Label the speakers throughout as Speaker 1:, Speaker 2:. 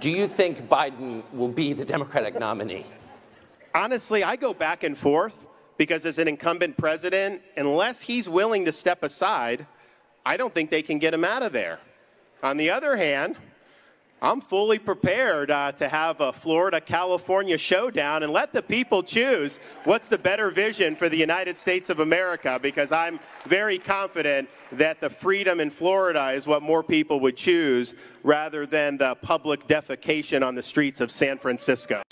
Speaker 1: do you think Biden will be the Democratic nominee?
Speaker 2: Honestly, I go back and forth because as an incumbent president, unless he's willing to step aside, I don't think they can get him out of there. On the other hand, I'm fully prepared uh, to have a Florida California showdown and let the people choose what's the better vision for the United States of America because I'm very confident that the freedom in Florida is what more people would choose rather than the public defecation on the streets of San Francisco.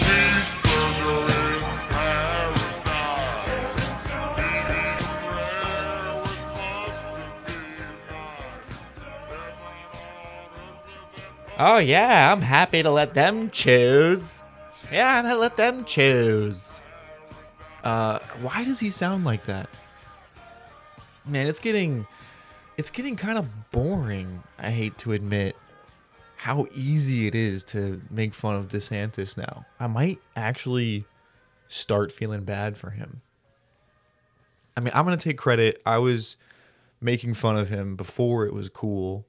Speaker 3: Oh yeah, I'm happy to let them choose. Yeah, I'm gonna let them choose. Uh, why does he sound like that? Man, it's getting, it's getting kind of boring. I hate to admit how easy it is to make fun of DeSantis now. I might actually start feeling bad for him. I mean, I'm gonna take credit. I was making fun of him before it was cool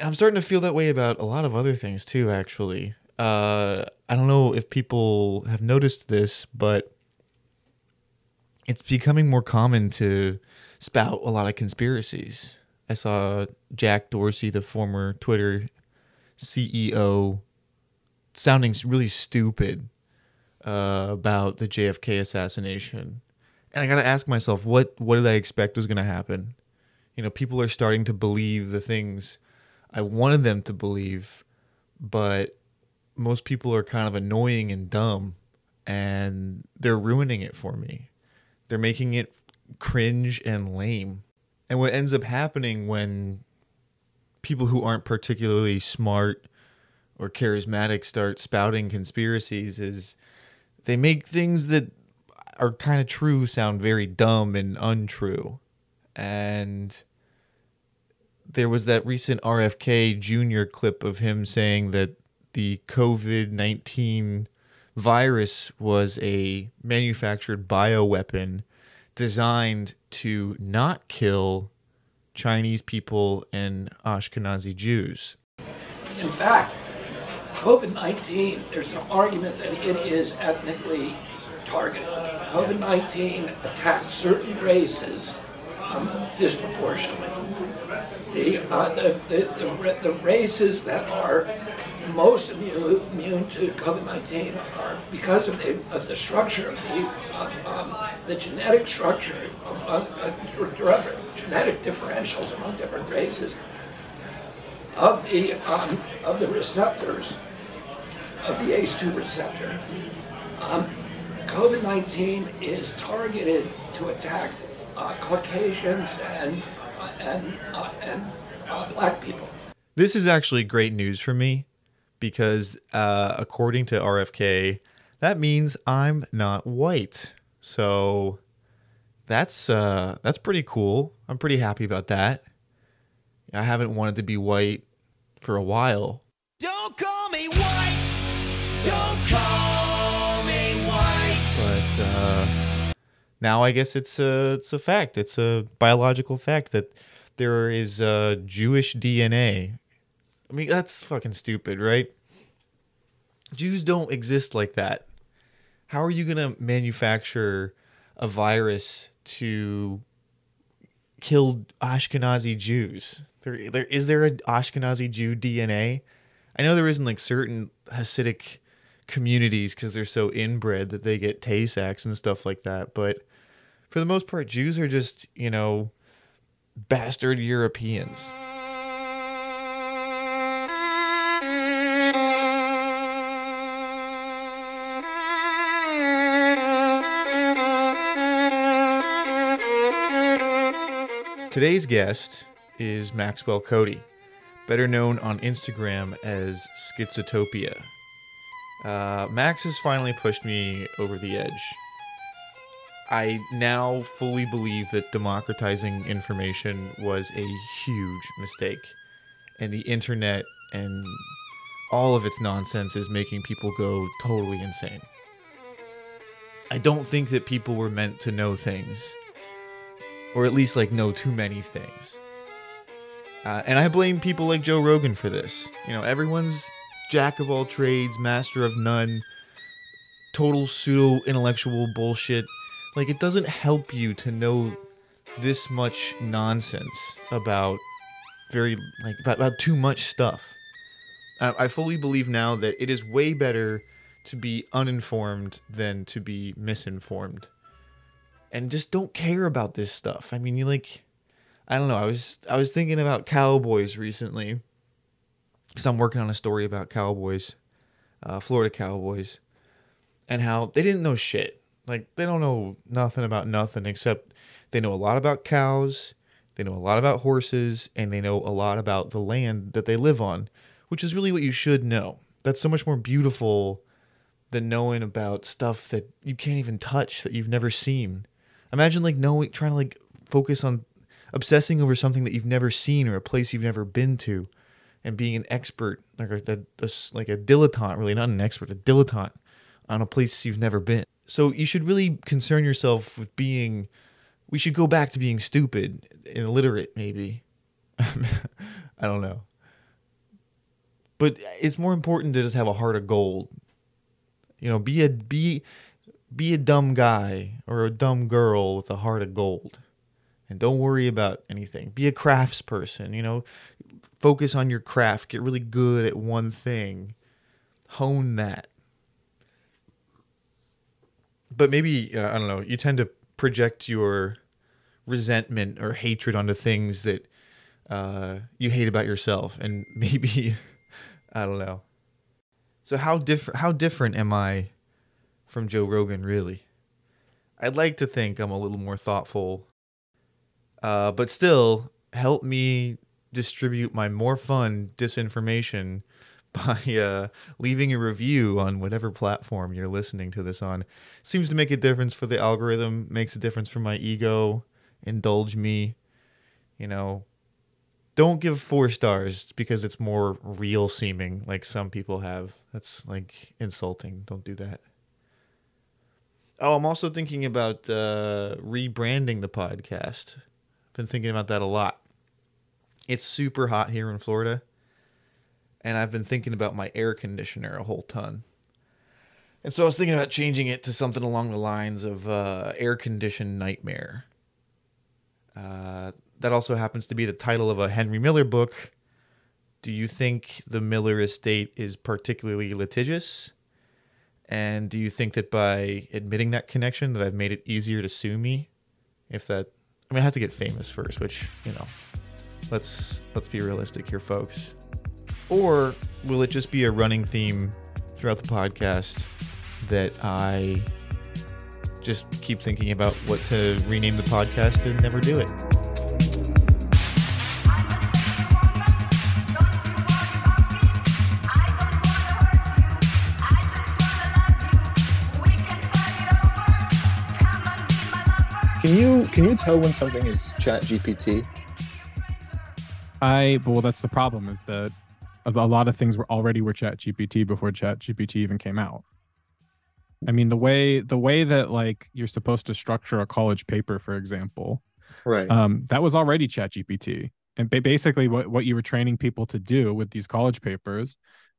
Speaker 3: I'm starting to feel that way about a lot of other things too, actually. Uh, I don't know if people have noticed this, but it's becoming more common to spout a lot of conspiracies. I saw Jack Dorsey, the former Twitter CEO, sounding really stupid uh, about the JFK assassination. And I got to ask myself, what what did I expect was going to happen? You know, people are starting to believe the things I wanted them to believe, but most people are kind of annoying and dumb and they're ruining it for me. They're making it cringe and lame. And what ends up happening when people who aren't particularly smart or charismatic start spouting conspiracies is they make things that are kind of true sound very dumb and untrue. And there was that recent RFK Jr. clip of him saying that the COVID 19 virus was a manufactured bioweapon designed to not kill Chinese people and Ashkenazi Jews.
Speaker 4: In fact, COVID 19, there's an argument that it is ethnically targeted. COVID 19 attacks certain races um, disproportionately the, uh, the, the, the, the, races that are most immune, to COVID-19 are because of the, of the structure of the, of, um, the genetic structure, of, uh, genetic differentials among different races of the, um, of the receptors, of the ACE2 receptor. Um, COVID-19 is targeted to attack uh, Caucasians and and uh, and uh, black people.
Speaker 3: This is actually great news for me because, uh, according to RFK, that means I'm not white. So that's uh, that's pretty cool. I'm pretty happy about that. I haven't wanted to be white for a while.
Speaker 5: Don't call me white. Don't call me white.
Speaker 3: But uh, now I guess it's a it's a fact. It's a biological fact that there is uh, Jewish DNA. I mean, that's fucking stupid, right? Jews don't exist like that. How are you gonna manufacture a virus to kill Ashkenazi Jews? There, there is there an Ashkenazi Jew DNA? I know there isn't like certain Hasidic communities because they're so inbred that they get Tay Sachs and stuff like that, but for the most part, Jews are just, you know, bastard Europeans. Today's guest is Maxwell Cody, better known on Instagram as Schizotopia. Uh, Max has finally pushed me over the edge. I now fully believe that democratizing information was a huge mistake. And the internet and all of its nonsense is making people go totally insane. I don't think that people were meant to know things, or at least like know too many things. Uh, and I blame people like Joe Rogan for this. You know, everyone's jack of all trades, master of none, total pseudo intellectual bullshit. Like it doesn't help you to know this much nonsense about very like about, about too much stuff. I, I fully believe now that it is way better to be uninformed than to be misinformed. And just don't care about this stuff. I mean, you like I don't know. I was I was thinking about cowboys recently because I'm working on a story about cowboys, uh, Florida cowboys, and how they didn't know shit. Like they don't know nothing about nothing except they know a lot about cows, they know a lot about horses, and they know a lot about the land that they live on, which is really what you should know. That's so much more beautiful than knowing about stuff that you can't even touch that you've never seen. Imagine like knowing trying to like focus on obsessing over something that you've never seen or a place you've never been to and being an expert like a, a, a like a dilettante really not an expert a dilettante on a place you've never been. So you should really concern yourself with being we should go back to being stupid and illiterate maybe. I don't know. But it's more important to just have a heart of gold. You know be a be be a dumb guy or a dumb girl with a heart of gold and don't worry about anything. Be a crafts person, you know, focus on your craft, get really good at one thing, hone that. But maybe, uh, I don't know, you tend to project your resentment or hatred onto things that uh, you hate about yourself. And maybe, I don't know. So how different how different am I from Joe Rogan really? I'd like to think I'm a little more thoughtful uh, but still, help me distribute my more fun disinformation by uh, leaving a review on whatever platform you're listening to this on. Seems to make a difference for the algorithm, makes a difference for my ego. Indulge me. You know, don't give four stars because it's more real seeming, like some people have. That's like insulting. Don't do that. Oh, I'm also thinking about uh, rebranding the podcast. I've been thinking about that a lot. It's super hot here in Florida, and I've been thinking about my air conditioner a whole ton. And so I was thinking about changing it to something along the lines of uh, air conditioned nightmare. Uh, that also happens to be the title of a Henry Miller book. Do you think the Miller estate is particularly litigious? And do you think that by admitting that connection that I've made it easier to sue me? If that I mean, I have to get famous first, which you know, let's let's be realistic here, folks. Or will it just be a running theme throughout the podcast that I just keep thinking about what to rename the podcast and never do it?
Speaker 6: Can you can you tell when something is Chat GPT?
Speaker 7: I well, that's the problem is that a lot of things were already were Chat GPT before Chat GPT even came out. I mean, the way the way that like you're supposed to structure a college paper, for example,
Speaker 6: Right.
Speaker 7: um, that was already Chat GPT. And basically, what, what you were training people to do with these college papers,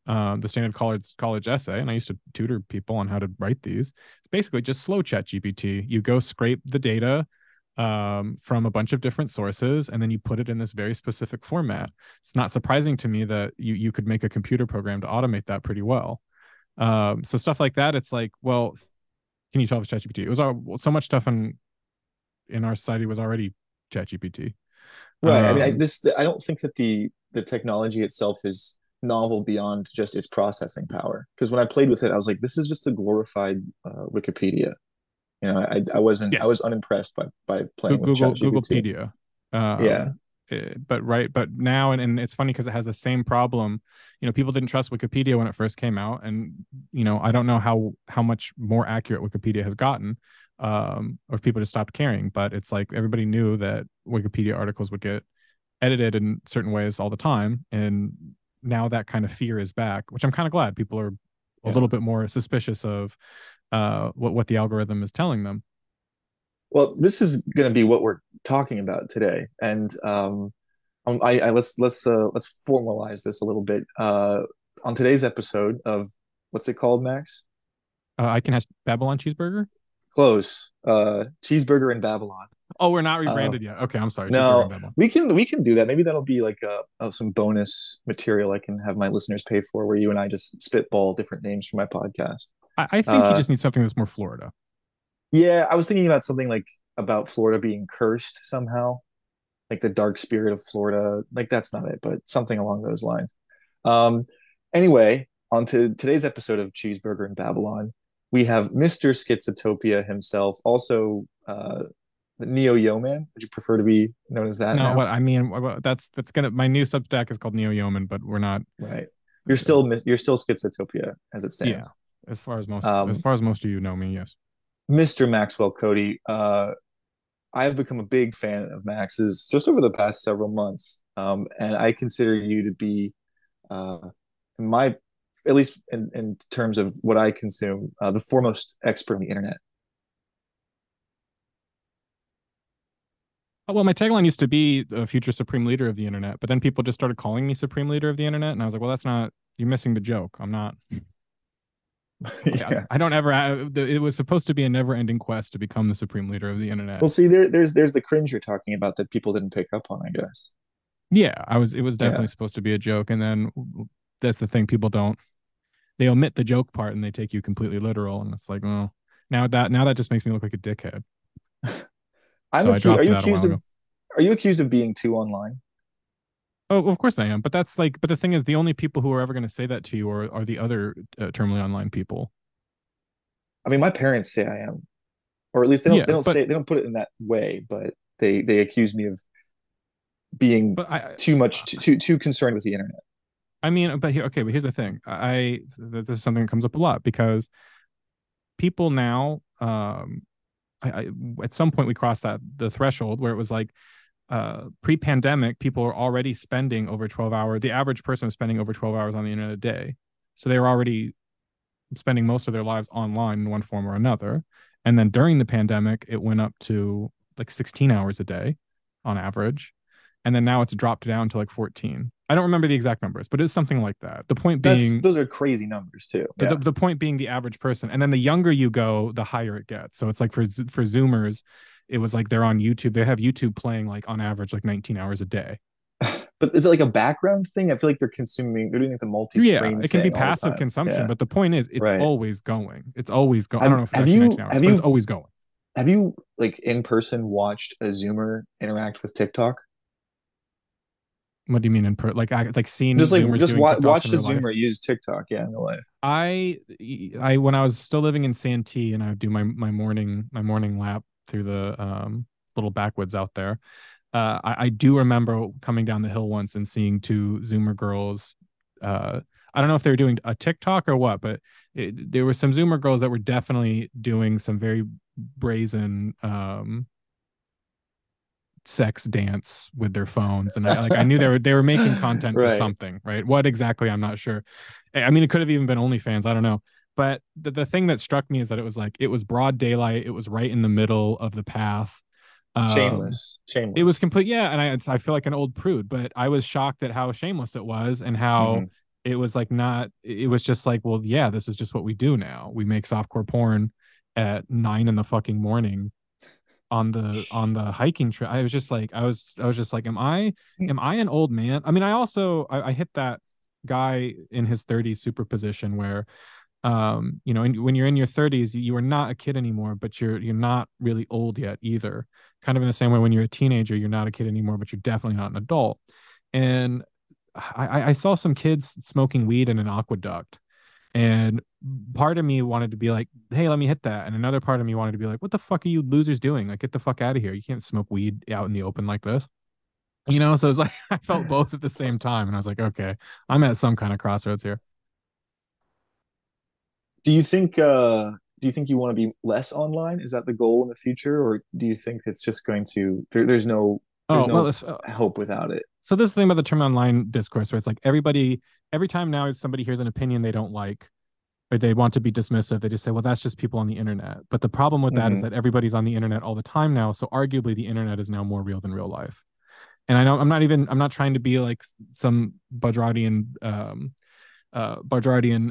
Speaker 7: um, the standard college college essay, and I used to tutor people on how to write these. It's basically just slow Chat GPT. You go scrape the data um, from a bunch of different sources, and then you put it in this very specific format. It's not surprising to me that you you could make a computer program to automate that pretty well. Um, so stuff like that, it's like, well, can you tell if it's ChatGPT? It was all, so much stuff in in our society was already ChatGPT.
Speaker 6: right. I mean, I,
Speaker 7: Um,
Speaker 6: this I don't think that the the technology itself is novel beyond just its processing power. Because when I played with it, I was like, this is just a glorified uh, Wikipedia. You know, I I wasn't I was unimpressed by by playing with
Speaker 7: Google. Googlepedia. Um,
Speaker 6: Yeah.
Speaker 7: eh, but right, but now and, and it's funny because it has the same problem. You know, people didn't trust Wikipedia when it first came out, and you know, I don't know how how much more accurate Wikipedia has gotten, um, or if people just stopped caring. But it's like everybody knew that Wikipedia articles would get edited in certain ways all the time, and now that kind of fear is back, which I'm kind of glad people are a little bit more suspicious of uh, what what the algorithm is telling them.
Speaker 6: Well, this is going to be what we're talking about today, and um, um, I, I let's let's uh, let's formalize this a little bit. Uh, on today's episode of what's it called, Max?
Speaker 7: Uh, I can have Babylon cheeseburger.
Speaker 6: Close. Uh, cheeseburger in Babylon.
Speaker 7: Oh, we're not rebranded yet. Okay, I'm sorry.
Speaker 6: No, we can we can do that. Maybe that'll be like uh uh, some bonus material I can have my listeners pay for, where you and I just spitball different names for my podcast.
Speaker 7: I, I think
Speaker 6: Uh,
Speaker 7: you just need something that's more Florida.
Speaker 6: Yeah, I was thinking about something like about Florida being cursed somehow, like the dark spirit of Florida. Like that's not it, but something along those lines. Um, anyway, on to today's episode of Cheeseburger in Babylon. We have Mr. Schizotopia himself, also uh, Neo Yeoman. Would you prefer to be known as that?
Speaker 7: No,
Speaker 6: now?
Speaker 7: what I mean, that's that's gonna. My new Substack is called Neo Yeoman, but we're not.
Speaker 6: Right. You're still you're still Schizotopia as it stands.
Speaker 7: Yeah, As far as most,
Speaker 6: Um,
Speaker 7: as far as most of you know me, yes.
Speaker 6: Mr. Maxwell Cody, uh, I have become a big fan of Max's just over the past several months, um, and I consider you to be, uh, my, at least in, in terms of what I consume, uh, the foremost expert on the internet.
Speaker 7: Oh, well, my tagline used to be a future supreme leader of the internet, but then people just started calling me supreme leader of the internet, and I was like, well, that's not. You're missing the joke. I'm not.
Speaker 6: yeah.
Speaker 7: I don't ever. I, it was supposed to be a never-ending quest to become the supreme leader of the internet.
Speaker 6: Well, see, there, there's there's the cringe you're talking about that people didn't pick up on, I guess.
Speaker 7: Yeah, I was. It was
Speaker 6: Yeah.
Speaker 7: definitely supposed to be a joke, and then that's the thing. People don't. They omit the joke part and they take you completely literal, and it's like, well, now that now that just makes me look like a dickhead.
Speaker 6: I'm
Speaker 7: So
Speaker 6: are you accused of are you accused of being too online?
Speaker 7: Oh, of course I am. But that's like, but the thing is, the only people who are ever going to say that to you are are the other uh, terminally online people.
Speaker 6: I mean, my parents say I am, or at least they don't
Speaker 7: Yeah,
Speaker 6: they don't
Speaker 7: but-
Speaker 6: say they don't put it in that way, but they they accuse me of being
Speaker 7: I,
Speaker 6: too much too, too concerned with the internet.
Speaker 7: I mean, but here, okay, but here's the thing. I th- this is something that comes up a lot because people now, um, I, at some point we crossed that the threshold where it was like, uh, pre-pandemic, people were already spending over 12 hours. The average person was spending over 12 hours on the internet a day, so they were already spending most of their lives online in one form or another. And then during the pandemic, it went up to like 16 hours a day on average. And then now it's dropped down to like 14. I don't remember the exact numbers, but it's something like that. The point
Speaker 6: That's
Speaker 7: being
Speaker 6: those are crazy numbers too.
Speaker 7: the,
Speaker 6: Yeah.
Speaker 7: the, the point being the average person. And then the younger you go, the higher it gets. So it's like for for Zoomers, it was like they're on YouTube. They have YouTube playing like on average like 19 hours a day.
Speaker 6: But is it like a background thing? I feel like they're consuming. They're doing like the multi-screen.
Speaker 7: Yeah, it can be passive consumption,
Speaker 6: Yeah.
Speaker 7: but the point is it's
Speaker 6: Right.
Speaker 7: always going. It's always going. I don't know if it's
Speaker 6: have you-
Speaker 7: 19 hours,
Speaker 6: have
Speaker 7: but it's
Speaker 6: you-
Speaker 7: always going.
Speaker 6: Have you like in person watched a Zoomer interact with TikTok?
Speaker 7: What do you mean in per like I like seeing
Speaker 6: Just like
Speaker 7: Zoomers
Speaker 6: just wa- watch the
Speaker 7: real life?
Speaker 6: Zoomer use TikTok. Yeah, in real life.
Speaker 7: I I when I was still living in Santee and I would do my my morning my morning lap through the um little backwoods out there. Uh, I, I do remember coming down the hill once and seeing two Zoomer girls. Uh, I don't know if they were doing a TikTok or what, but it, there were some Zoomer girls that were definitely doing some very brazen um sex dance with their phones and I, like I knew they were they were making content for something right what exactly I'm not sure I mean it could have even been OnlyFans I don't know but the, the thing that struck me is that it was like it was broad daylight it was right in the middle of the path Um,
Speaker 6: Shameless. Shameless.
Speaker 7: it was complete yeah and I it's- I feel like an old prude but I was shocked at how shameless it was and how
Speaker 6: Mhm.
Speaker 7: it was like not it was just like well yeah this is just what we do now we make softcore porn at nine in the fucking morning on the on the hiking trail. I was just like i was i was just like am i am i an old man? I mean i also i, I hit that guy in his 30s superposition where um you know in, when you're in your 30s you, you are not a kid anymore but you're you're not really old yet either. Kind of in the same way when you're a teenager you're not a kid anymore but you're definitely not an adult. And I- I saw some kids smoking weed in an aqueduct and part of me wanted to be like hey let me hit that. And another part of me wanted to be like what the fuck are you losers doing? Like get the fuck out of here. You can't smoke weed out in the open like this. You know so it's like i felt both at the same time and i was like okay i'm at some kind of crossroads here.
Speaker 6: Do you think uh do you think you want to be less online? Is that the goal in the future, or do you think it's just going to there, there's no there's
Speaker 7: oh
Speaker 6: no
Speaker 7: well uh,
Speaker 6: hope without it?
Speaker 7: so this is the thing about the term online discourse where it's like everybody every time now somebody hears an opinion they don't like or they want to be dismissive they just say well that's just people on the internet but the problem with that is
Speaker 6: Mhm.
Speaker 7: that everybody's on the internet all the time now so arguably the internet is now more real than real life and i know i'm not even i'm not trying to be like some Baudrillardian um uh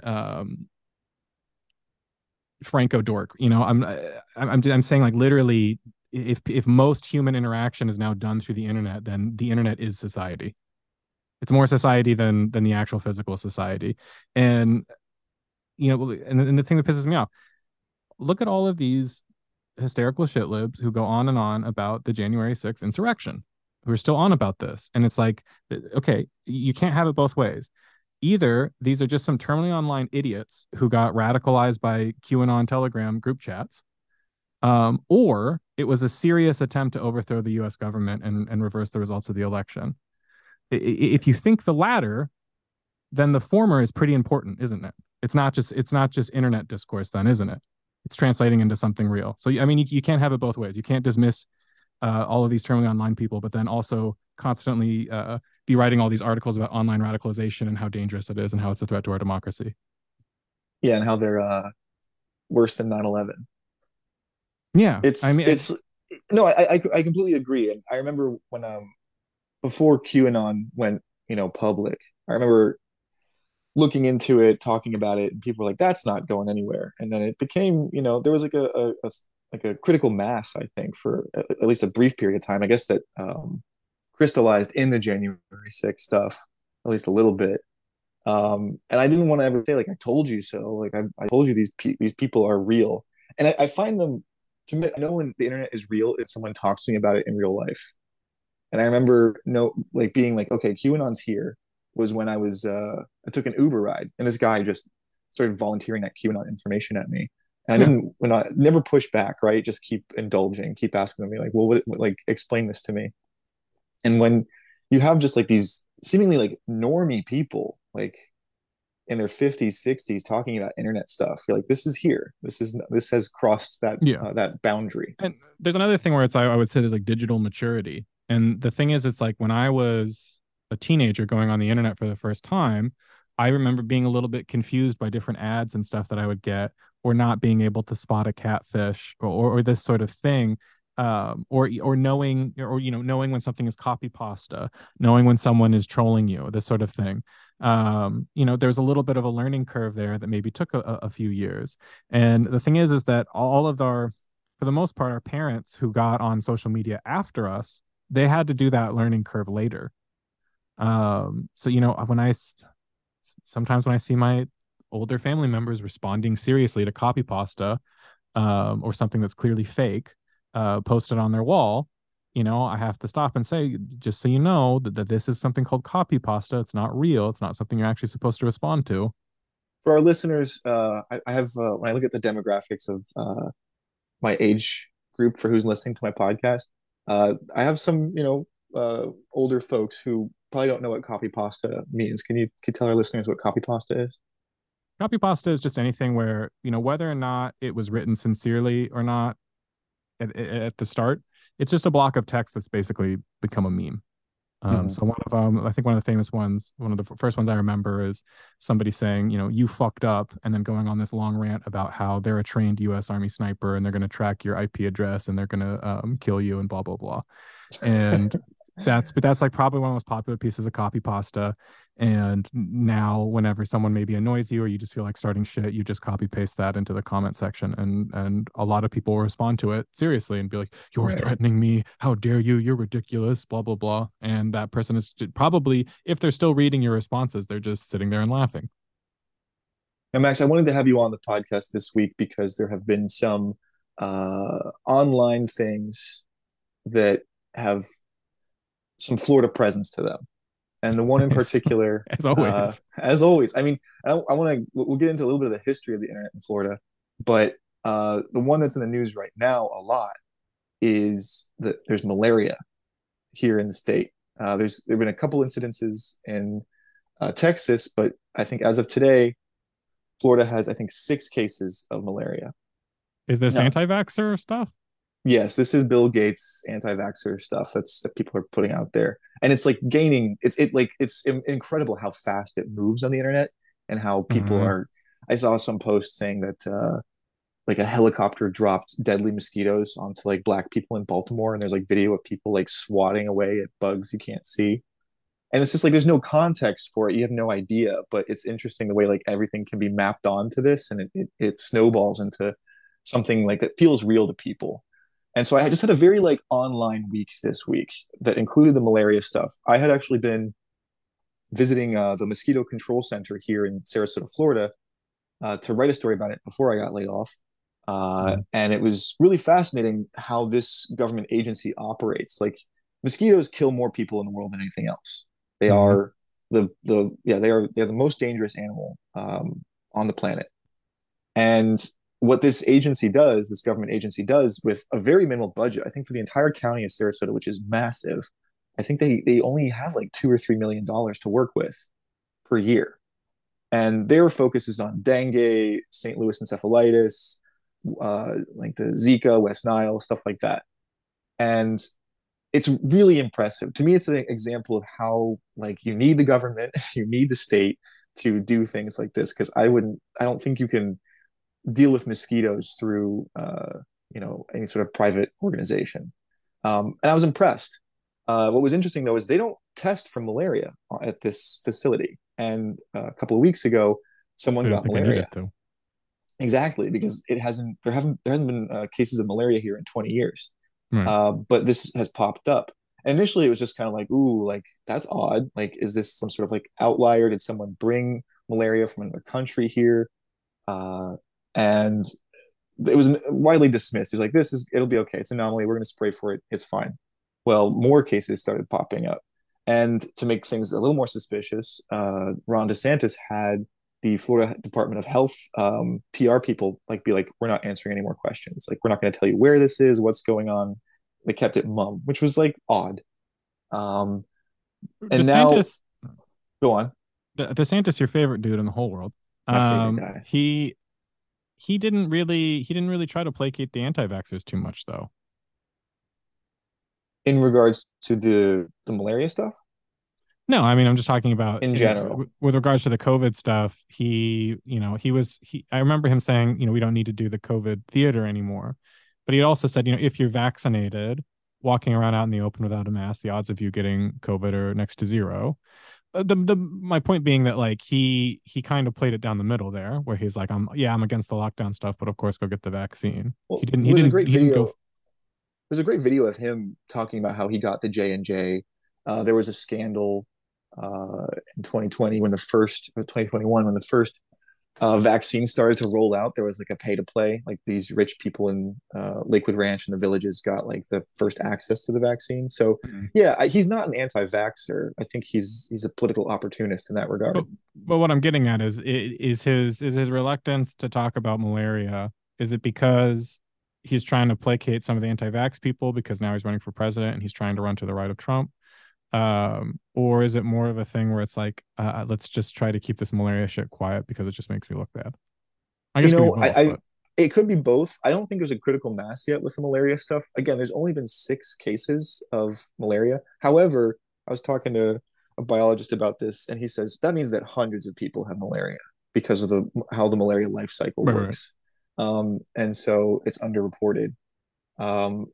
Speaker 7: um Franco dork. You know, I'm I'm I'm saying like literally if if most human interaction is now done through the internet, then the internet is society. It's more society than than the actual physical society. And you know, and, and the thing that pisses me off, look at all of these hysterical shit libs who go on and on about the January 6th insurrection, who are still on about this. And it's like, okay, you can't have it both ways. Either these are just some terminally online idiots who got radicalized by QAnon Telegram group chats, um, or it was a serious attempt to overthrow the US government and, and reverse the results of the election. If you think the latter, then the former is pretty important, isn't it? It's not just it's not just internet discourse, then, isn't it? It's translating into something real. So I mean, you, you can't have it both ways. You can't dismiss uh, all of these terminally online people, but then also constantly uh, be writing all these articles about online radicalization and how dangerous it is and how it's a threat to our democracy.
Speaker 6: Yeah, and how they're uh, worse than 9-11.
Speaker 7: Yeah,
Speaker 6: it's I mean it's, it's no, I, I I completely agree, and I remember when um before QAnon went you know public, I remember looking into it, talking about it, and people were like, "That's not going anywhere." And then it became, you know, there was like a, a, a like a critical mass, I think, for at least a brief period of time. I guess that um, crystallized in the January 6th stuff, at least a little bit. Um, and I didn't want to ever say like I told you so. Like I, I told you these pe- these people are real, and I, I find them to me. I know when the internet is real if someone talks to me about it in real life. And I remember no like being like, okay, QAnon's here was when I was uh, I took an Uber ride, and this guy just started volunteering that QAnon information at me. And I didn't when I never push back, right? Just keep indulging, keep asking me like, well, what, like explain this to me. And when you have just like these seemingly like normie people, like in their 50s 60s talking about internet stuff you're like this is here this is this has crossed that yeah. Uh, that boundary
Speaker 7: and there's another thing where it's I, I would say there's like digital maturity and the thing is it's like when i was a teenager going on the internet for the first time, I remember being a little bit confused by different ads and stuff that I would get, or not being able to spot a catfish or, or, or this sort of thing. Um, or or knowing or you know knowing when something is copy pasta, knowing when someone is trolling you, this sort of thing. Um, you know, there's a little bit of a learning curve there that maybe took a, a few years. And the thing is, is that all of our, for the most part, our parents who got on social media after us, they had to do that learning curve later um, so you know, when I sometimes when I see my older family members responding seriously to copy pasta um, or something that's clearly fake uh, posted on their wall, you know, I have to stop and say, just so you know, that, that this is something called copy pasta. It's not real. It's not something you're actually supposed to respond to.
Speaker 6: For our listeners, uh, I, I, have uh, when I look at the demographics of uh, my age group for who's listening to my podcast, uh, I have some, you know, uh, older folks who probably don't know what copy pasta means. Can you can you tell our listeners what copy pasta is?
Speaker 7: Copy pasta is just anything where you know whether or not it was written sincerely or not at, at the start. It's just a block of text that's basically become a meme. Um, mm-hmm. So one of um, I think one of the famous ones, one of the first ones I remember is somebody saying, you know, you fucked up, and then going on this long rant about how they're a trained U.S. Army sniper and they're going to track your IP address and they're going to um, kill you and blah blah blah. And that's but that's like probably one of the most popular pieces of copy pasta. And now whenever someone maybe annoys you or you just feel like starting shit you just copy paste that into the comment section and and a lot of people respond to it seriously and be like you're right. threatening me. How dare you. You're ridiculous blah blah blah. And that person is probably if they're still reading your responses they're just sitting there and laughing.
Speaker 6: Now max i wanted to have you on the podcast this week because there have been some uh online things that have some Florida presence to them. And the one in particular,
Speaker 7: as always, uh,
Speaker 6: as always, I mean, I, I want to, we'll get into a little bit of the history of the internet in Florida, but uh, the one that's in the news right now a lot is that there's malaria here in the state. Uh, there's there have been a couple incidences in uh, Texas, but I think as of today, Florida has I think six cases of malaria.
Speaker 7: Is this anti-vaxxer stuff?
Speaker 6: Yes, this is Bill Gates anti-vaxxer stuff that's that people are putting out there, and it's like gaining. It's it like it's incredible how fast it moves on the internet and how people mm-hmm. are. I saw some post saying that uh, like a helicopter dropped deadly mosquitoes onto like black people in Baltimore, and there's like video of people like swatting away at bugs you can't see, and it's just like there's no context for it you have no idea but it's interesting the way like everything can be mapped onto this and it, it, it snowballs into something like that feels real to people and so i just had a very like online week this week that included the malaria stuff. I had actually been visiting uh, the mosquito control center here in sarasota florida uh, to write a story about it before i got laid off. Uh, and it was really fascinating how this government agency operates. Like mosquitoes kill more people in the world than anything else. They
Speaker 7: Mhm.
Speaker 6: are the the yeah they are they're the most dangerous animal um, on the planet. And what this agency does, this government agency does, with a very minimal budget, I think for the entire county of Sarasota, which is massive, I think they they only have like two or three million dollars to work with per year, and their focus is on dengue, St. Louis encephalitis, uh, like the Zika, West Nile, stuff like that, and it's really impressive to me it's an example of how like you need the government you need the state to do things like this because i wouldn't i don't think you can deal with mosquitoes through uh, you know any sort of private organization um, and i was impressed uh, what was interesting though is they don't test for malaria at this facility and uh, a couple of weeks ago someone got
Speaker 7: think I need
Speaker 6: malaria
Speaker 7: it,
Speaker 6: exactly because it hasn't there haven't there hasn't been uh, cases of malaria here in 20 years
Speaker 7: Right.
Speaker 6: uh, but this has popped up. And initially, it was just kind of like, ooh, like that's odd. Like, is this some sort of like outlier? Did someone bring malaria from another country here? Uh, and it was widely dismissed. He's like, this is it'll be okay. It's an anomaly. We're going to spray for it. It's fine. Well, more cases started popping up, and to make things a little more suspicious, uh, Ron DeSantis had the Florida Department of Health um, PR people like be like, we're not answering any more questions. Like, we're not going to tell you where this is, what's going on. They kept it mum, which was like odd. Um, and now-
Speaker 7: DeSantis,
Speaker 6: go on.
Speaker 7: DeSantis, your favorite dude in the whole world. Um, he he didn't really he didn't really try to placate the anti-vaxxers too much though.
Speaker 6: In regards to the the malaria stuff,
Speaker 7: No, I mean I'm just talking about
Speaker 6: In general.
Speaker 7: w- with regards to the COVID stuff. He, you know, he was he. I remember him saying, you know, we don't need to do the COVID theater anymore. But he also said, you know, if you're vaccinated, walking around out in the open without a mask, the odds of you getting COVID are next to zero. Uh, The, the my point being that like he he kind of played it down the middle there, where he's like, I'm yeah, I'm against the lockdown stuff, but of course go get the vaccine.
Speaker 6: well,
Speaker 7: he didn't. He didn't.
Speaker 6: a great
Speaker 7: he didn't
Speaker 6: video.
Speaker 7: go.
Speaker 6: There's a great video of him talking about how he got the J and J. Uh, There was a scandal uh, in 2020 when the first, or 2021 when the first uh, vaccine started to roll out. There was like a pay to play, like these rich people in uh, Lakewood Ranch and the villages got like the first access to the vaccine. So
Speaker 7: Mhm.
Speaker 6: yeah, I- he's not an anti-vaxxer. I think he's he's a political opportunist in that regard.
Speaker 7: But, but what I'm getting at is is his is his reluctance to talk about malaria. Is it because he's trying to placate some of the anti-vax people because now he's running for president and he's trying to run to the right of Trump? Um, or is it more of a thing where it's like, uh, let's just try to keep this malaria shit quiet because it just makes me look bad? I guess
Speaker 6: You
Speaker 7: it could
Speaker 6: know,
Speaker 7: be
Speaker 6: I-
Speaker 7: both,
Speaker 6: I-
Speaker 7: but-
Speaker 6: It could be both. I don't think there's a critical mass yet with the malaria stuff. Again, there's only been six cases of malaria. However, I was talking to a biologist about this, and he says that means that hundreds of people have malaria because of the how the malaria life cycle
Speaker 7: Right, right,
Speaker 6: works. Um, and so it's underreported. Um,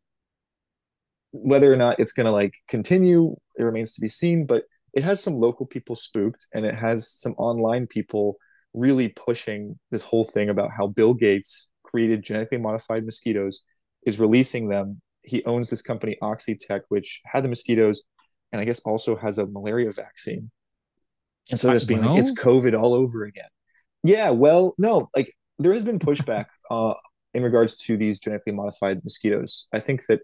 Speaker 6: whether or not it's going to like continue, it remains to be seen. But it has some local people spooked, and it has some online people really pushing this whole thing about how Bill Gates created genetically modified mosquitoes, is releasing them. He owns this company Oxitec, which had the mosquitoes, and I guess also has a malaria vaccine. And so just being
Speaker 7: well-
Speaker 6: like, it's COVID all over again. Yeah, well, no, like there has been pushback uh, in regards to these genetically modified mosquitoes. I think that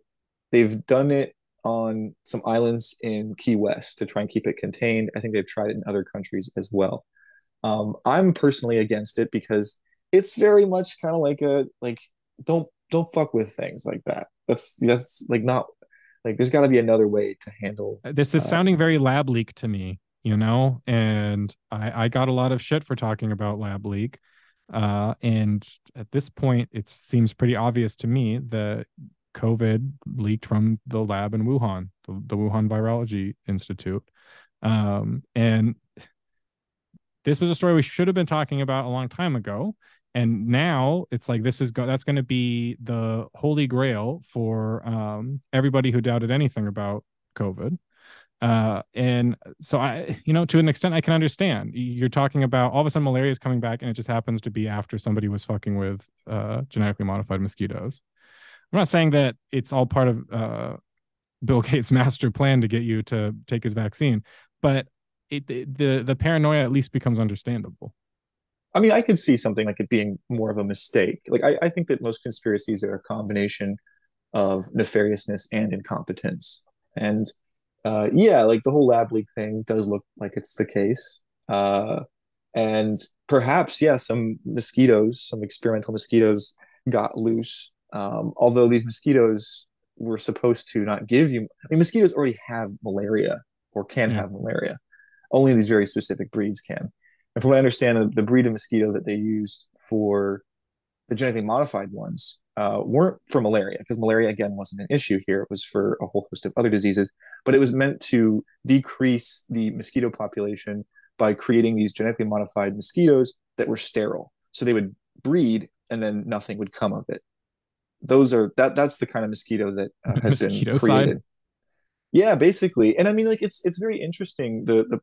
Speaker 6: they've done it on some islands in Key West to try and keep it contained. I think they've tried it in other countries as well. Um, I'm personally against it because it's very much kind of like a like don't don't fuck with things like that. That's that's like not like there's got to be another way to handle.
Speaker 7: this is
Speaker 6: uh,
Speaker 7: sounding very lab leak to me you know and i i got a lot of shit for talking about lab leak uh and at this point it seems pretty obvious to me that covid leaked from the lab in wuhan the, the wuhan virology institute um and this was a story we should have been talking about a long time ago and now it's like this is go- that's going to be the holy grail for um everybody who doubted anything about covid Uh, and so I, you know, to an extent, I can understand. You're talking about all of a sudden malaria is coming back, and it just happens to be after somebody was fucking with uh, genetically modified mosquitoes. I'm not saying that it's all part of uh, Bill Gates' master plan to get you to take his vaccine, but it, it, the the paranoia at least becomes understandable.
Speaker 6: I mean, I could see something like it being more of a mistake. Like, I, I think that most conspiracies are a combination of nefariousness and incompetence. And uh, yeah, like the whole lab leak thing does look like it's the case. Uh, and perhaps, yeah, some mosquitoes, some experimental mosquitoes got loose. Um, although these mosquitoes were supposed to not give you, I mean, mosquitoes already have malaria or can
Speaker 7: Yeah.
Speaker 6: have malaria. Only these very specific breeds can. And from what I understand, the, the breed of mosquito that they used for the genetically modified ones uh, weren't for malaria, because malaria, again, wasn't an issue here. It was for a whole host of other diseases, but it was meant to decrease the mosquito population by creating these genetically modified mosquitoes that were sterile. So they would breed and then nothing would come of it. Those are that that's the kind of mosquito that uh, has been created.
Speaker 7: side?
Speaker 6: Yeah, basically. And I mean like it's it's very interesting the the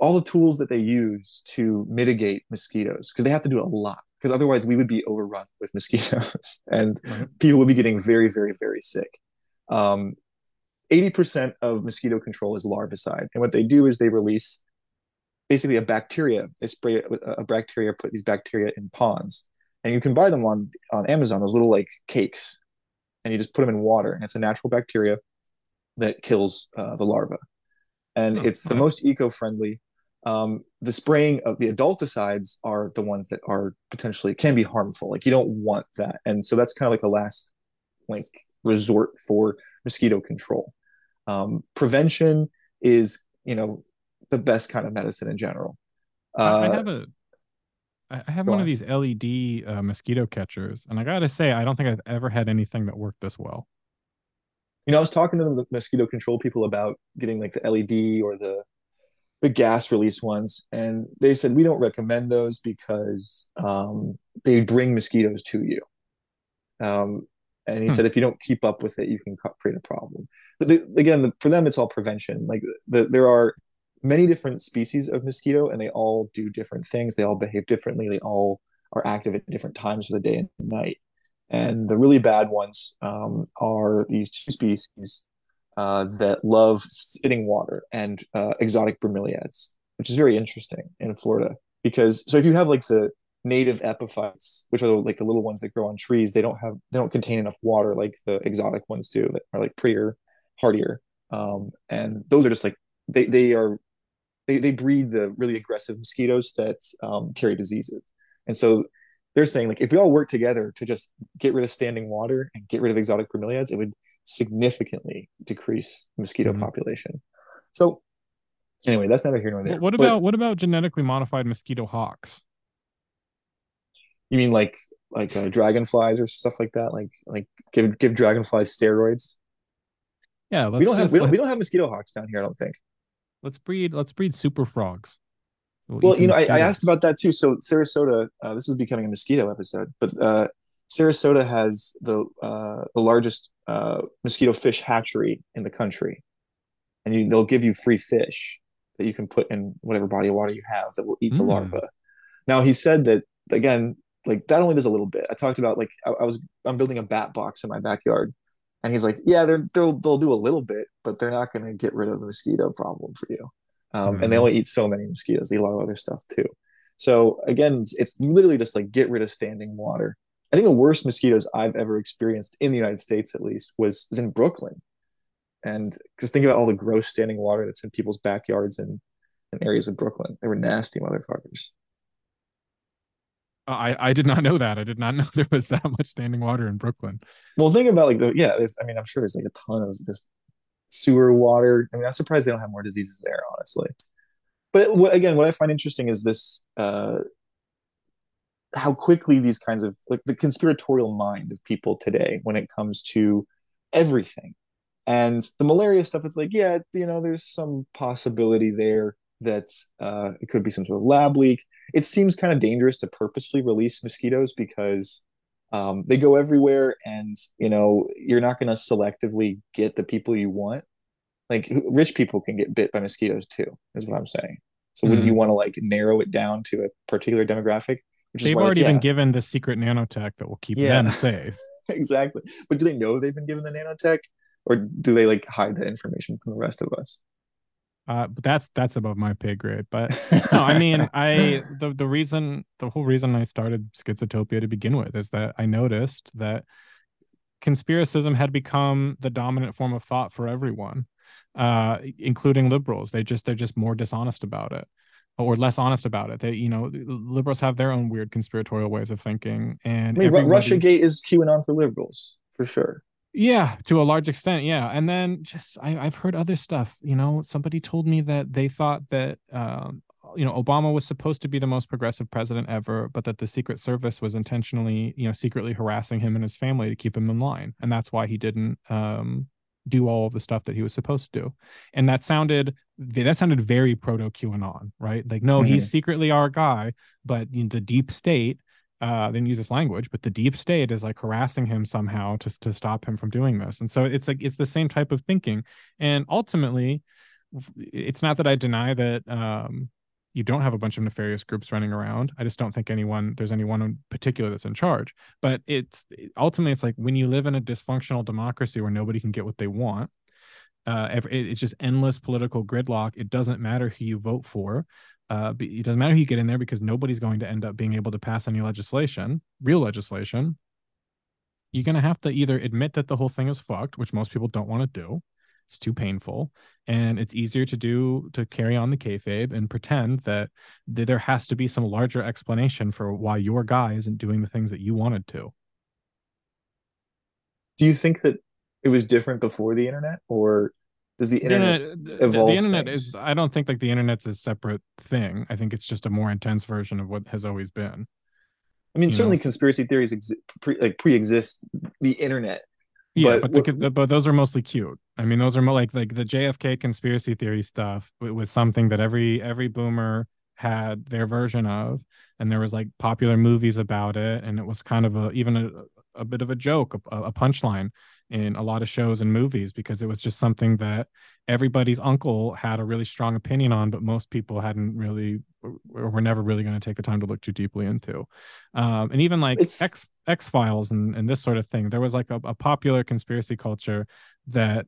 Speaker 6: all the tools that they use to mitigate mosquitoes because they have to do a lot because otherwise we would be overrun with mosquitoes and
Speaker 7: Right.
Speaker 6: people would be getting very very very sick um, 80% of mosquito control is larvicide and what they do is they release basically a bacteria they spray a bacteria put these bacteria in ponds and you can buy them on on amazon those little like cakes. And you just put them in water and it's a natural bacteria that kills uh, the larva. And
Speaker 7: Oh,
Speaker 6: it's the most eco-friendly. Um, the spraying of the adulticides are the ones that are potentially can be harmful. Like you don't want that. And so that's kind of like a last like resort for mosquito control. Um, prevention is you know the best kind of medicine in general.
Speaker 7: I, I
Speaker 6: uh,
Speaker 7: have a I have
Speaker 6: go
Speaker 7: one
Speaker 6: on.
Speaker 7: of these LED uh, mosquito catchers, and I gotta say, I don't think I've ever had anything that worked this well.
Speaker 6: you know i was talking to the mosquito control people about getting like the led or the the gas release ones and they said we don't recommend those because um, they bring mosquitoes to you um, and he
Speaker 7: Hmm.
Speaker 6: said if you don't keep up with it you can create a problem but the, again the, for them it's all prevention like the, there are many different species of mosquito and they all do different things they all behave differently they all are active at different times of the day and night and the really bad ones um, are these two species uh, that love sitting water and uh, exotic bromeliads, which is very interesting in Florida. Because so if you have like the native epiphytes, which are the, like the little ones that grow on trees, they don't have they don't contain enough water like the exotic ones do that are like prettier, hardier. Um, and those are just like they they are they they breed the really aggressive mosquitoes that um, carry diseases. And so they're saying like if we all work together to just get rid of standing water and get rid of exotic bromeliads, it would significantly decrease mosquito
Speaker 7: Mhm.
Speaker 6: population. So anyway, that's neither here nor there.
Speaker 7: What, what
Speaker 6: But
Speaker 7: about what about genetically modified mosquito hawks?
Speaker 6: you mean like like uh, dragonflies or stuff like that? Like like give give dragonflies steroids?
Speaker 7: Yeah,
Speaker 6: we don't have we don't, we don't have mosquito hawks down here. I don't think.
Speaker 7: Let's breed let's breed super frogs. We'll
Speaker 6: Well, you know, I, I asked about that too. So Sarasota, uh, this is becoming a mosquito episode, but uh, Sarasota has the uh, the largest uh, mosquito fish hatchery in the country, and you, they'll give you free fish that you can put in whatever body of water you have that will eat the
Speaker 7: Mm.
Speaker 6: larva. Now he said that again, like that only does a little bit. I talked about like I, I was I'm building a bat box in my backyard, and he's like, yeah, they're they'll they'll do a little bit, but they're not going to get rid of the mosquito problem for you. Um, and they
Speaker 7: Mhm.
Speaker 6: only eat so many mosquitoes. They eat a lot of other stuff too. So again, it's, literally just like get rid of standing water. I think the worst mosquitoes I've ever experienced in the United States, at least, was, was in Brooklyn. And because think about all the gross standing water that's in people's backyards and, and areas of Brooklyn. They were nasty motherfuckers.
Speaker 7: I I did not know that. I did not know there was that much standing water in Brooklyn.
Speaker 6: Well, think about like the yeah. I mean, I'm sure there's like a ton of just sewer water. I mean, I'm surprised they don't have more diseases there, honestly. But what, again, what I find interesting is this: uh, how quickly these kinds of like the conspiratorial mind of people today when it comes to everything, and the malaria stuff. It's like, yeah, you know, there's some possibility there that uh, it could be some sort of lab leak. It seems kind of dangerous to purposely release mosquitoes because um, they go everywhere and you know you're not going to selectively get the people you want Like rich people can get bit by mosquitoes too, is what I'm saying. So wouldn't
Speaker 7: Mhm.
Speaker 6: you want to like narrow it down to a particular demographic? Which
Speaker 7: They've
Speaker 6: why, like,
Speaker 7: already
Speaker 6: yeah,
Speaker 7: been given the secret nanotech that will keep
Speaker 6: Yeah.
Speaker 7: them safe.
Speaker 6: exactly. But do they know they've been given the nanotech, or do they like hide that information from the rest of us?
Speaker 7: Uh, but that's that's above my pay grade. But no, I mean, I the the reason the whole reason I started Schizotopia to begin with is that I noticed that conspiracism had become the dominant form of thought for everyone, uh, including liberals. They just they're just more dishonest about it or less honest about it. They you know liberals have their own weird conspiratorial ways of thinking, and
Speaker 6: I mean,
Speaker 7: everybody-
Speaker 6: RussiaGate is QAnon for liberals for sure.
Speaker 7: Yeah, to a large extent, yeah. And then just I, I've heard other stuff. You know, somebody told me that they thought that um, you know Obama was supposed to be the most progressive president ever, but that the Secret Service was intentionally, you know, secretly harassing him and his family to keep him in line, and that's why he didn't um, do all of the stuff that he was supposed to. Do. And that sounded that sounded very proto QAnon, right? Like, no, he's secretly our guy, but you know, the deep state uh, they didn't use this language, but the deep state is like harassing him somehow to to stop him from doing this. And so it's like it's the same type of thinking. And ultimately, it's not that I deny that um, you don't have a bunch of nefarious groups running around. I just don't think anyone there's anyone in particular that's in charge. But it's ultimately it's like when you live in a dysfunctional democracy where nobody can get what they want. Uh, it's just endless political gridlock. It doesn't matter who you vote for uh, it doesn't matter who you get in there because nobody's going to end up being able to pass any legislation, real legislation. You're going to have to either admit that the whole thing is fucked, which most people don't want to do. It's too painful, and it's easier to do to carry on the kayfabe and pretend that th- there has to be some larger explanation for why your guy isn't doing the things that you wanted to.
Speaker 6: Do you think that it was different before the internet, or does the
Speaker 7: The
Speaker 6: internet?
Speaker 7: internet, the- internet
Speaker 6: things.
Speaker 7: is. I don't think like the internet's a separate thing. I think it's just a more intense version of what has always been.
Speaker 6: I mean,
Speaker 7: you
Speaker 6: certainly
Speaker 7: know,
Speaker 6: conspiracy theories exi- pre- like pre-exist the internet.
Speaker 7: Yeah,
Speaker 6: But
Speaker 7: but the, but those are mostly cute. I mean, those are more like like the JFK conspiracy theory stuff. It was something that every every boomer had their version of, and there was like popular movies about it, and it was kind of a even a, a bit of a joke, a, a punchline in a lot of shows and movies because it was just something that everybody's uncle had a really strong opinion on, but most people hadn't really or were never really going to take the time to look too deeply into. Um, and even like
Speaker 6: It's-
Speaker 7: X X Files and, and this sort of thing. There was like a, a popular conspiracy culture that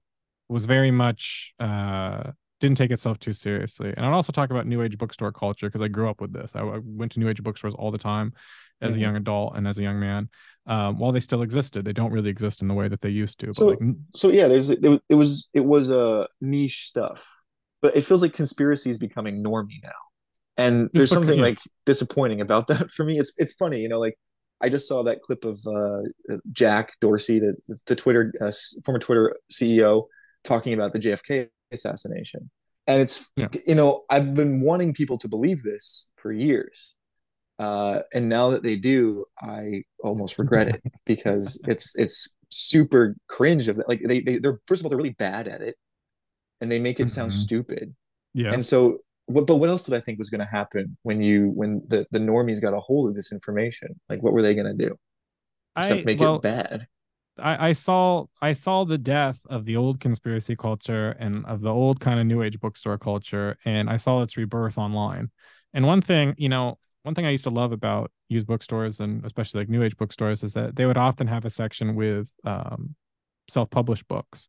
Speaker 7: was very much uh, didn't take itself too seriously. And I'd also talk about New Age bookstore culture because I grew up with this. I, I went to New Age bookstores all the time as a
Speaker 6: Mhm.
Speaker 7: young adult and as a young man. Um, while they still existed, they don't really exist in the way that they used to. But
Speaker 6: So-
Speaker 7: like,
Speaker 6: So yeah, there's it, was- it was it was a uh, niche stuff, but it feels like conspiracy is becoming normy now, and there's something like disappointing about that for me. It's it's funny, you know, like I just saw that clip of uh, Jack Dorsey, the the Twitter uh, former Twitter CEO, talking about the JFK assassination, and it's
Speaker 7: Yeah.
Speaker 6: you know I've been wanting people to believe this for years. Uh, and now that they do, I almost regret it because it's it's super cringe of that. Like they, they they're first of all they're really bad at it, and they make it sound
Speaker 7: Mhm.
Speaker 6: stupid.
Speaker 7: yeah,
Speaker 6: And so, what, but what else did I think was going to happen when you when the the normies got a hold of this information? Like, what were they going to do except
Speaker 7: I
Speaker 6: make
Speaker 7: well,
Speaker 6: it bad?
Speaker 7: I, I saw I saw the death of the old conspiracy culture and of the old kind of new age bookstore culture, and I saw its rebirth online. And one thing, you know, one thing I used to love about used bookstores and especially like new age bookstores is that they would often have a section with um, self-published books.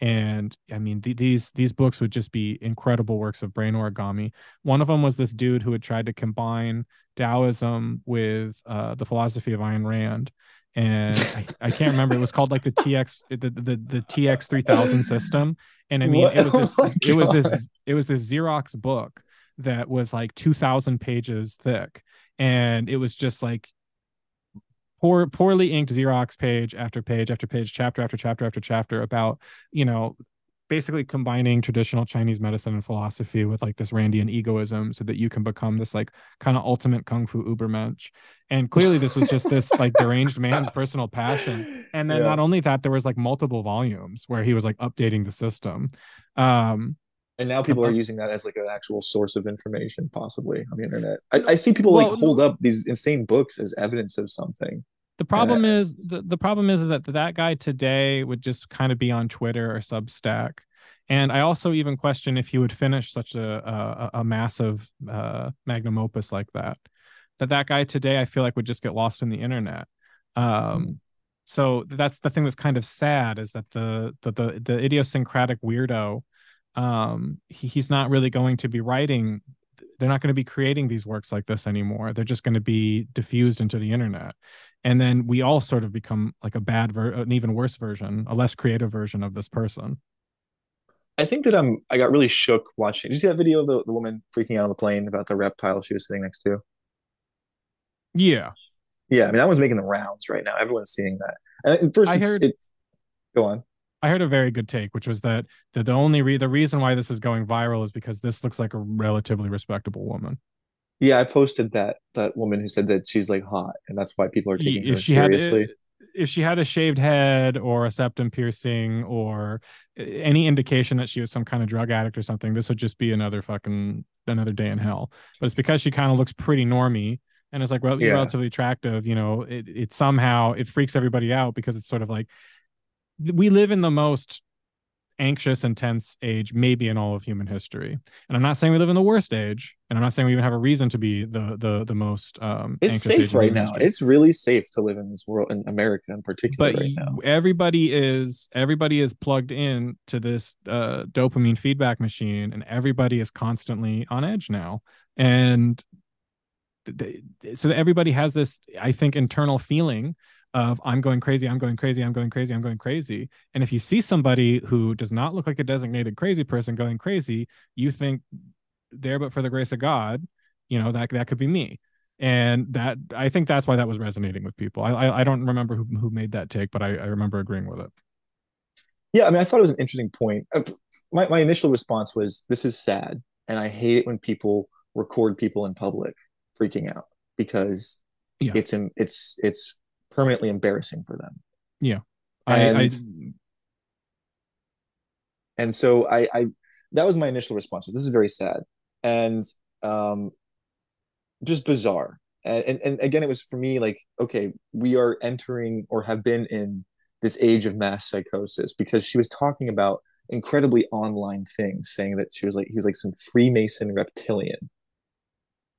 Speaker 7: And I mean, th- these these books would just be incredible works of brain origami. One of them was this dude who had tried to combine Taoism with uh, the philosophy of Ayn Rand, and I, I can't remember. It was called like the TX the the, the TX three thousand system, and I mean
Speaker 6: What?
Speaker 7: it was this
Speaker 6: Oh
Speaker 7: it was this it was this Xerox book that was like two thousand pages thick, and it was just like poor poorly inked Xerox page after page after page, chapter after chapter after chapter about you know basically combining traditional Chinese medicine and philosophy with like this Randian egoism so that you can become this like kind of ultimate kung fu ubermensch. And clearly this was just this like deranged man's personal passion. And then
Speaker 6: Yeah.
Speaker 7: not only that, there was like multiple volumes where he was like updating the system. Um
Speaker 6: And now people are using that as like an actual source of information, possibly on the internet. I, I see people
Speaker 7: Well,
Speaker 6: like hold up these insane books as evidence of something.
Speaker 7: The problem is the, the problem is, is that that guy today would just kind of be on Twitter or Substack And I also even question if he would finish such a a, a massive uh, magnum opus like that. That that guy today, I feel like would just get lost in the internet. Um, so that's the thing that's kind of sad is that the the the, the idiosyncratic weirdo, um, he, he's not really going to be writing. They're not going to be creating these works like this anymore. They're just going to be diffused into the internet, and then we all sort of become like a bad, ver- an even worse version, a less creative version of this person.
Speaker 6: I think that I'm I got really shook watching. Did you see that video of the, the woman freaking out on the plane about the reptile she was sitting next to?
Speaker 7: Yeah,
Speaker 6: Yeah, I mean that one's making the rounds right now. Everyone's seeing that. And first,
Speaker 7: I heard-
Speaker 6: it, go on.
Speaker 7: I heard a very good take, which was that the, the only re- the reason why this is going viral is because this looks like a relatively respectable woman.
Speaker 6: Yeah, I posted that that woman who said that she's like hot, and that's why people are taking her
Speaker 7: if had
Speaker 6: seriously.
Speaker 7: if she had a shaved head or a septum piercing or any indication that she was some kind of drug addict or something, this would just be another fucking another day in hell. But it's because she kind of looks pretty normy and it's like well,
Speaker 6: Yeah.
Speaker 7: relatively attractive. You know, it it somehow it freaks everybody out because it's sort of like we live in the most anxious intense age maybe in all of human history and i'm not saying we live in the worst age and i'm not saying we even have a reason to be the the the most um
Speaker 6: It's safe right now.
Speaker 7: history
Speaker 6: it's really safe to live in this world, in America in particular,
Speaker 7: but
Speaker 6: right now.
Speaker 7: everybody is everybody is plugged in to this uh, dopamine feedback machine and everybody is constantly on edge now and th- th- so everybody has this i think internal feeling of i'm going crazy i'm going crazy i'm going crazy i'm going crazy and if you see somebody who does not look like a designated crazy person going crazy you think there but for the grace of god you know that that could be me and that i think that's why that was resonating with people i i, I don't remember who, who made that take but I, I remember agreeing with it
Speaker 6: Yeah, I mean, I thought it was an interesting point. Uh, My my initial response was, "This is sad," and I hate it when people record people in public freaking out because
Speaker 7: Yeah.
Speaker 6: it's it's it's permanently embarrassing for them.
Speaker 7: Yeah. I
Speaker 6: And- And so I, I that was my initial response. Was, this is very sad and um, just bizarre. And, and and again, it was for me like, okay, we are entering or have been in this age of mass psychosis because she was talking about incredibly online things, saying that she was like he was like some Freemason reptilian.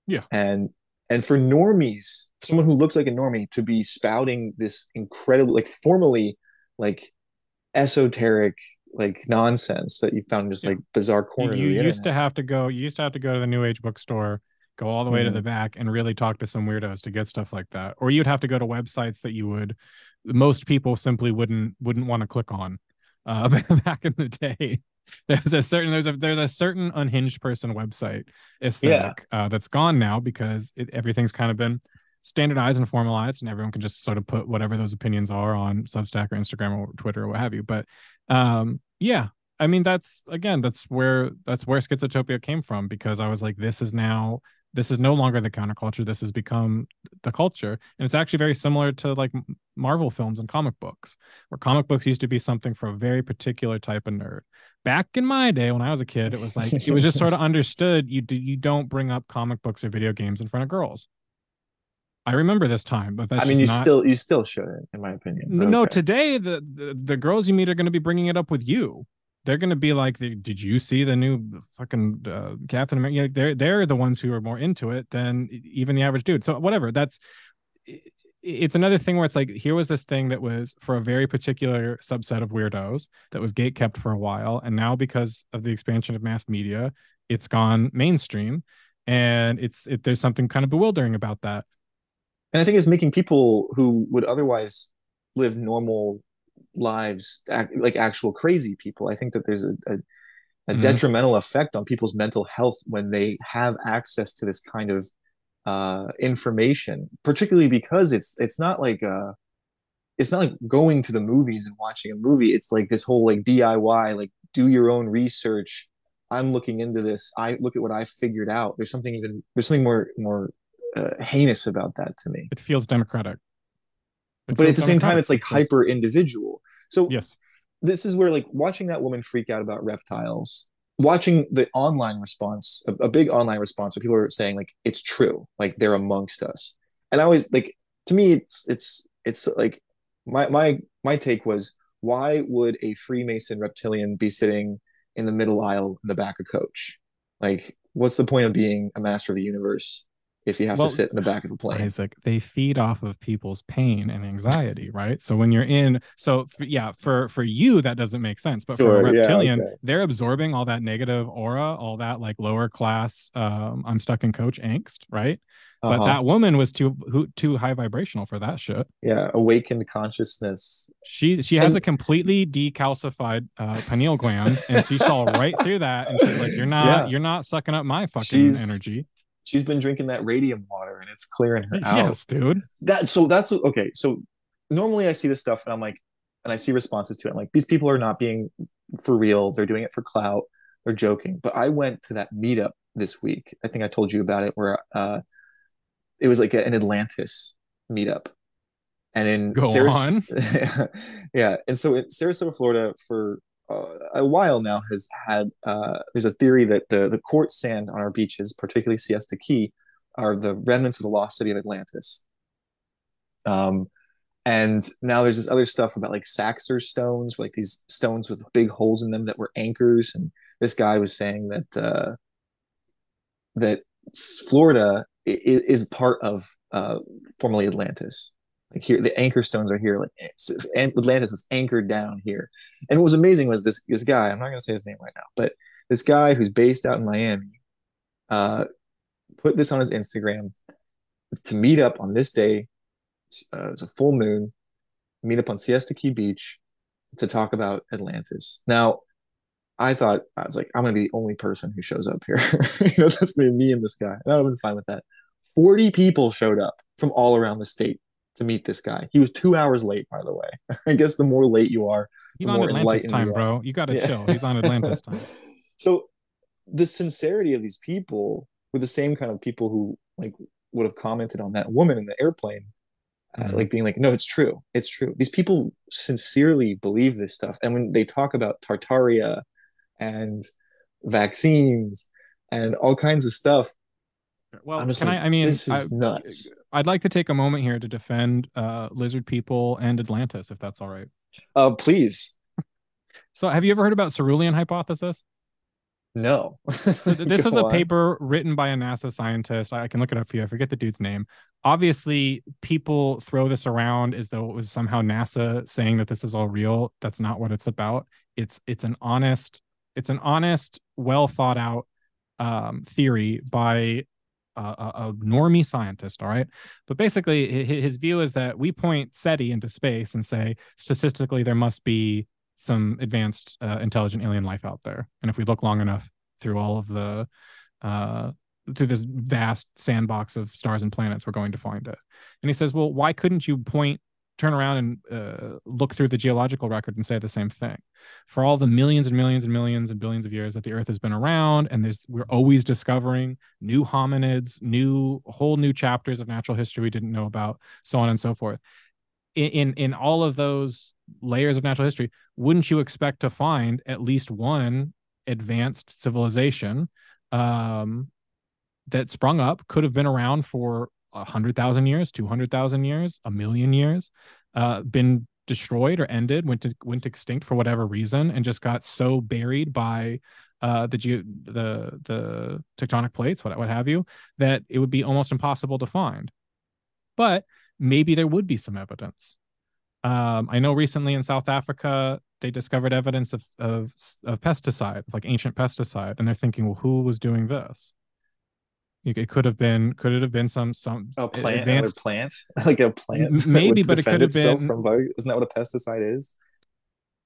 Speaker 7: Yeah.
Speaker 6: And and for normies, someone who looks like a normie to be spouting this incredible like formally like esoteric like nonsense that you found just
Speaker 7: Yeah.
Speaker 6: like bizarre corners
Speaker 7: you
Speaker 6: of the
Speaker 7: used to have to go you used to have to go to the new age bookstore go all the way to
Speaker 6: Mhm.
Speaker 7: the back and really talk to some weirdos to get stuff like that or you'd have to go to websites that you would most people simply wouldn't wouldn't want to click on uh back in the day there's a certain there's a there's a certain unhinged person website aesthetic uh, that's gone now because it, everything's kind of been standardized and formalized and everyone can just sort of put whatever those opinions are on substack or instagram or twitter or what have you. But um yeah I mean, that's again, that's where that's where Schizotopia came from because I was like, this is now this is no longer the counterculture. This has become the culture, and it's actually very similar to like Marvel films and comic books, where comic books used to be something for a very particular type of nerd. Back in my day, when I was a kid, it was like it was just sort of understood you do you don't bring up comic books or video games in front of girls. I remember this time, but that's
Speaker 6: I mean, you
Speaker 7: not,
Speaker 6: still you still shouldn't, in my opinion.
Speaker 7: no, no,
Speaker 6: okay.
Speaker 7: today the, the the girls you meet are going to be bringing it up with you. They're going to be like, "Did you see the new fucking uh, Captain America?" You know, they're they're the ones who are more into it than even the average dude. So whatever. That's it's another thing where it's like here was this thing that was for a very particular subset of weirdos that was gate kept for a while, and now because of the expansion of mass media, it's gone mainstream, and it's it, there's something kind of bewildering about that.
Speaker 6: And I think it's making people who would otherwise live normal lives, act, like actual crazy people. I think that there's a, a, a
Speaker 7: Mhm.
Speaker 6: detrimental effect on people's mental health when they have access to this kind of uh, information, particularly because it's it's not like uh, it's not like going to the movies and watching a movie. It's like this whole like DIY, like do your own research. I'm looking into this. I look at what I figured out. There's something even there's something more more uh, heinous about that to me
Speaker 7: It feels democratic. It
Speaker 6: but at
Speaker 7: feels
Speaker 6: the same time it's like hyper individual so
Speaker 7: Yes.
Speaker 6: this is where like watching that woman freak out about reptiles watching the online response a, a big online response where people are saying like it's true like they're amongst us and i always like to me it's it's it's like my my my take was why would a freemason reptilian be sitting in the middle aisle in the back of coach. Like, what's the point of being a master of the universe if you have
Speaker 7: Well,
Speaker 6: to sit in the back of the plane?
Speaker 7: Isaac, they feed off of people's pain and anxiety, right? So when you're in, so f- yeah, for for you that doesn't make sense, but for
Speaker 6: Sure,
Speaker 7: a
Speaker 6: yeah,
Speaker 7: reptilian,
Speaker 6: okay.
Speaker 7: they're absorbing all that negative aura, all that like lower class, um, I'm stuck in coach angst, right? But
Speaker 6: Uh-huh.
Speaker 7: that woman was too who, too high vibrational for that shit.
Speaker 6: yeah, awakened consciousness.
Speaker 7: She she has
Speaker 6: And-
Speaker 7: a completely decalcified uh, pineal gland, and she saw right through that, and she's like, "You're not
Speaker 6: Yeah.
Speaker 7: you're not sucking up my fucking
Speaker 6: She's
Speaker 7: energy."
Speaker 6: She's been drinking that radium water and it's clearing her out.
Speaker 7: Yes, dude.
Speaker 6: that so that's okay so normally i see this stuff and i'm like and i see responses to it. I'm like these people are not being for real. They're doing it for clout. They're joking. But i went to that meetup this week. I think i told you about it where uh it was like an atlantis meetup. And in
Speaker 7: Go
Speaker 6: Saras- yeah. And so in sarasota florida for uh, a while now has had uh, there's a theory that the the quartz sand on our beaches particularly siesta key are the remnants of the lost city of atlantis um, and now there's this other stuff about like Saxor stones, like these stones with big holes in them that were anchors. And this guy was saying that uh, that Florida i- i- is part of uh, formerly Atlantis. Like here, the anchor stones are here. Like Atlantis was anchored down here. And what was amazing was this this guy. I'm not going to say his name right now, but this guy who's based out in Miami uh, put this on his Instagram to meet up on this day uh, it's a full moon, meet up on Siesta Key Beach to talk about Atlantis. Now, I thought I was like, I'm gonna be the only person who shows up here. you know, that's gonna be me and this guy. I've been fine with that. 40 people showed up from all around the state to meet this guy. He was two hours late, by the way. I guess the more late you are,
Speaker 7: He's
Speaker 6: the
Speaker 7: on Atlantis time,
Speaker 6: you
Speaker 7: bro. You gotta
Speaker 6: Yeah.
Speaker 7: chill. He's on Atlantis time.
Speaker 6: so the sincerity of these people were the same kind of people who like would have commented on that woman in the airplane uh,
Speaker 7: Mhm.
Speaker 6: like being like no it's true it's true these people sincerely believe this stuff and when they talk about tartaria and vaccines and all kinds of stuff
Speaker 7: Well,
Speaker 6: i'm just
Speaker 7: can
Speaker 6: like
Speaker 7: I? I mean,
Speaker 6: this is
Speaker 7: I,
Speaker 6: nuts
Speaker 7: I'd like to take a moment here to defend uh, lizard people and Atlantis, if that's all right.
Speaker 6: uh please
Speaker 7: So, have you ever heard about Silurian hypothesis?
Speaker 6: no
Speaker 7: So this was a
Speaker 6: on.
Speaker 7: paper written by a NASA scientist. I I can look it up for you. I forget the dude's name. Obviously, people throw this around as though it was somehow NASA saying that this is all real. That's not what it's about. It's it's an honest, it's an honest, well thought out um, theory by a, a, normie scientist. All right, but basically, hi- hi- his view is that we point SETI into space and say statistically there must be some advanced uh, intelligent alien life out there, and if we look long enough through all of the uh through this vast sandbox of stars and planets we're going to find it and he says well why couldn't you point turn around and uh, look through the geological record and say the same thing. For all the millions and millions and millions and billions of years that the earth has been around and there's we're always discovering new hominids new whole new chapters of natural history we didn't know about so on and so forth. In in, in all of those layers of natural history wouldn't you expect to find at least one advanced civilization um, that sprung up could have been around for a hundred thousand years, two hundred thousand years, a million years, uh, been destroyed or ended, went to went extinct for whatever reason, and just got so buried by uh, the ge- the the tectonic plates, what what have you, that it would be almost impossible to find. But maybe there would be some evidence. Um, I know recently in South Africa they discovered evidence of of of pesticide, like ancient pesticide, and they're thinking, well, who was doing this? It could have been, could it have been some some
Speaker 6: a plant
Speaker 7: advanced
Speaker 6: plant like a plant
Speaker 7: maybe, but it could have been-
Speaker 6: from isn't that what a pesticide is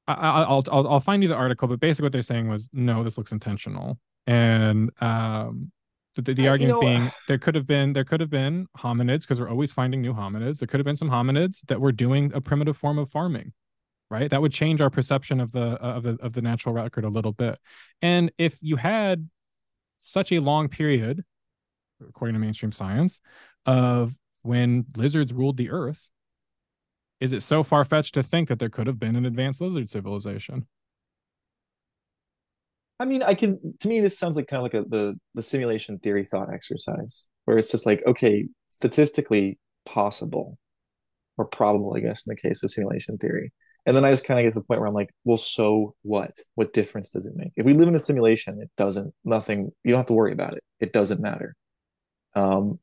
Speaker 7: I, I- I'll, I'll I'll find you the article, but basically what they're saying was no, this looks intentional, and um, the, the, the
Speaker 6: Uh, you
Speaker 7: argument
Speaker 6: know,
Speaker 7: being there could have been there could have been hominids because we're always finding new hominids. There could have been some hominids that were doing a primitive form of farming, right? That would change our perception of the of the of the natural record a little bit. And if you had such a long period, according to mainstream science, of when lizards ruled the earth, is it so far fetched to think that there could have been an advanced lizard civilization?
Speaker 6: I mean, I can. To me, this sounds like kind of like a the the simulation theory thought exercise, where it's just like, okay, statistically possible or probable, I guess, in the case of simulation theory. And then I just kind of get to the point where I'm like, well, so what? What difference does it make? If we live in a simulation, it doesn't, nothing, you don't have to worry about it. It doesn't matter. Um,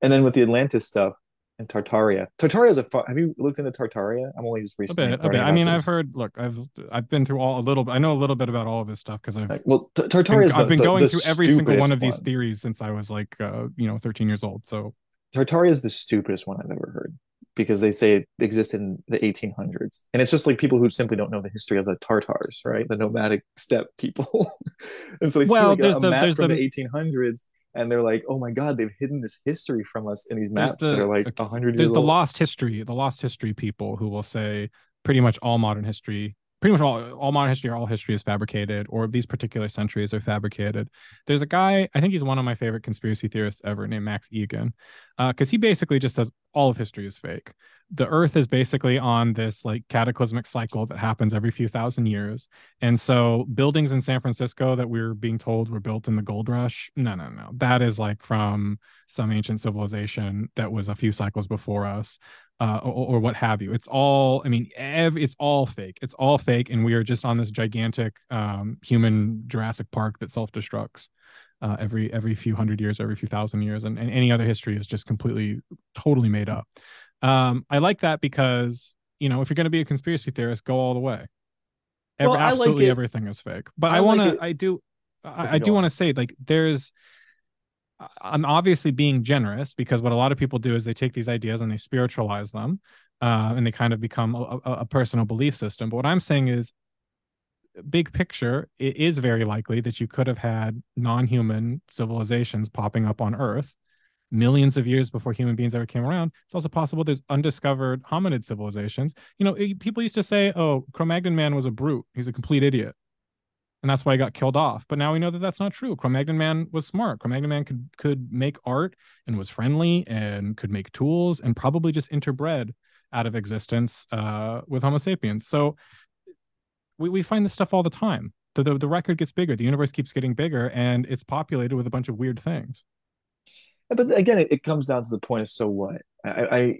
Speaker 6: and then with the Atlantis stuff and Tartaria, Tartaria is a, fu- have you looked into Tartaria? I'm only just
Speaker 7: A
Speaker 6: recently.
Speaker 7: bit, a bit. I mean, I've heard. Look, I've I've been through all a little. I know a little bit about all of this stuff because I've
Speaker 6: Like, well, T-
Speaker 7: been,
Speaker 6: Tartaria
Speaker 7: I've been
Speaker 6: the-
Speaker 7: going
Speaker 6: the
Speaker 7: through every single one of these
Speaker 6: one.
Speaker 7: theories since I was like, uh, you know, 13 years old. So
Speaker 6: Tartaria is the stupidest one I've ever heard because they say it existed in the 1800s. And it's just like people who simply don't know the history of the Tartars, right? The nomadic steppe people. and so they
Speaker 7: Well,
Speaker 6: see like a, a
Speaker 7: the-
Speaker 6: map from
Speaker 7: the-
Speaker 6: the 1800s and they're like, oh my God, they've hidden this history from us in these maps that are like
Speaker 7: okay,
Speaker 6: 100
Speaker 7: there's
Speaker 6: years
Speaker 7: the
Speaker 6: old.
Speaker 7: lost history, the lost history people who will say pretty much all modern history, pretty much all all modern history or all history is fabricated, or these particular centuries are fabricated. There's a guy, I think he's one of my favorite conspiracy theorists ever, named Max Igan, uh, because he basically just says all of history is fake. The Earth is basically on this like cataclysmic cycle that happens every few thousand years, and so buildings in San Francisco that we're being told were built in the gold rush, no, no, no, that is like from some ancient civilization that was a few cycles before us uh, or, or what have you. It's all i mean ev- it's all fake. It's all fake and we are just on this gigantic um, human jurassic park that self-destructs uh, every every few hundred years every few thousand years and, and any other history is just completely totally made up. Um, i like that because you know if you're going to be a conspiracy theorist go all the way. Every,
Speaker 6: Well, I like
Speaker 7: absolutely everything is fake. But
Speaker 6: I
Speaker 7: want to i do I, I do want to say like there's I'm obviously being generous because what a lot of people do is they take these ideas and they spiritualize them, uh, and they kind of become a, a personal belief system. But what I'm saying is, big picture, it is very likely that you could have had non-human civilizations popping up on Earth millions of years before human beings ever came around. It's also possible there's undiscovered hominid civilizations. You know, it- people used to say, "Oh, Cro-Magnon man was a brute. He's a complete idiot." and that's why he got killed off. But now we know that that's not true. Cro-Magnon man was smart. Cro-Magnon man could could make art and was friendly and could make tools and probably just interbred out of existence uh, with Homo sapiens. So we, we find this stuff all the time. The, the the record gets bigger. The universe keeps getting bigger, and it's populated with a bunch of weird things.
Speaker 6: But again, it, it comes down to the point of so what? I, I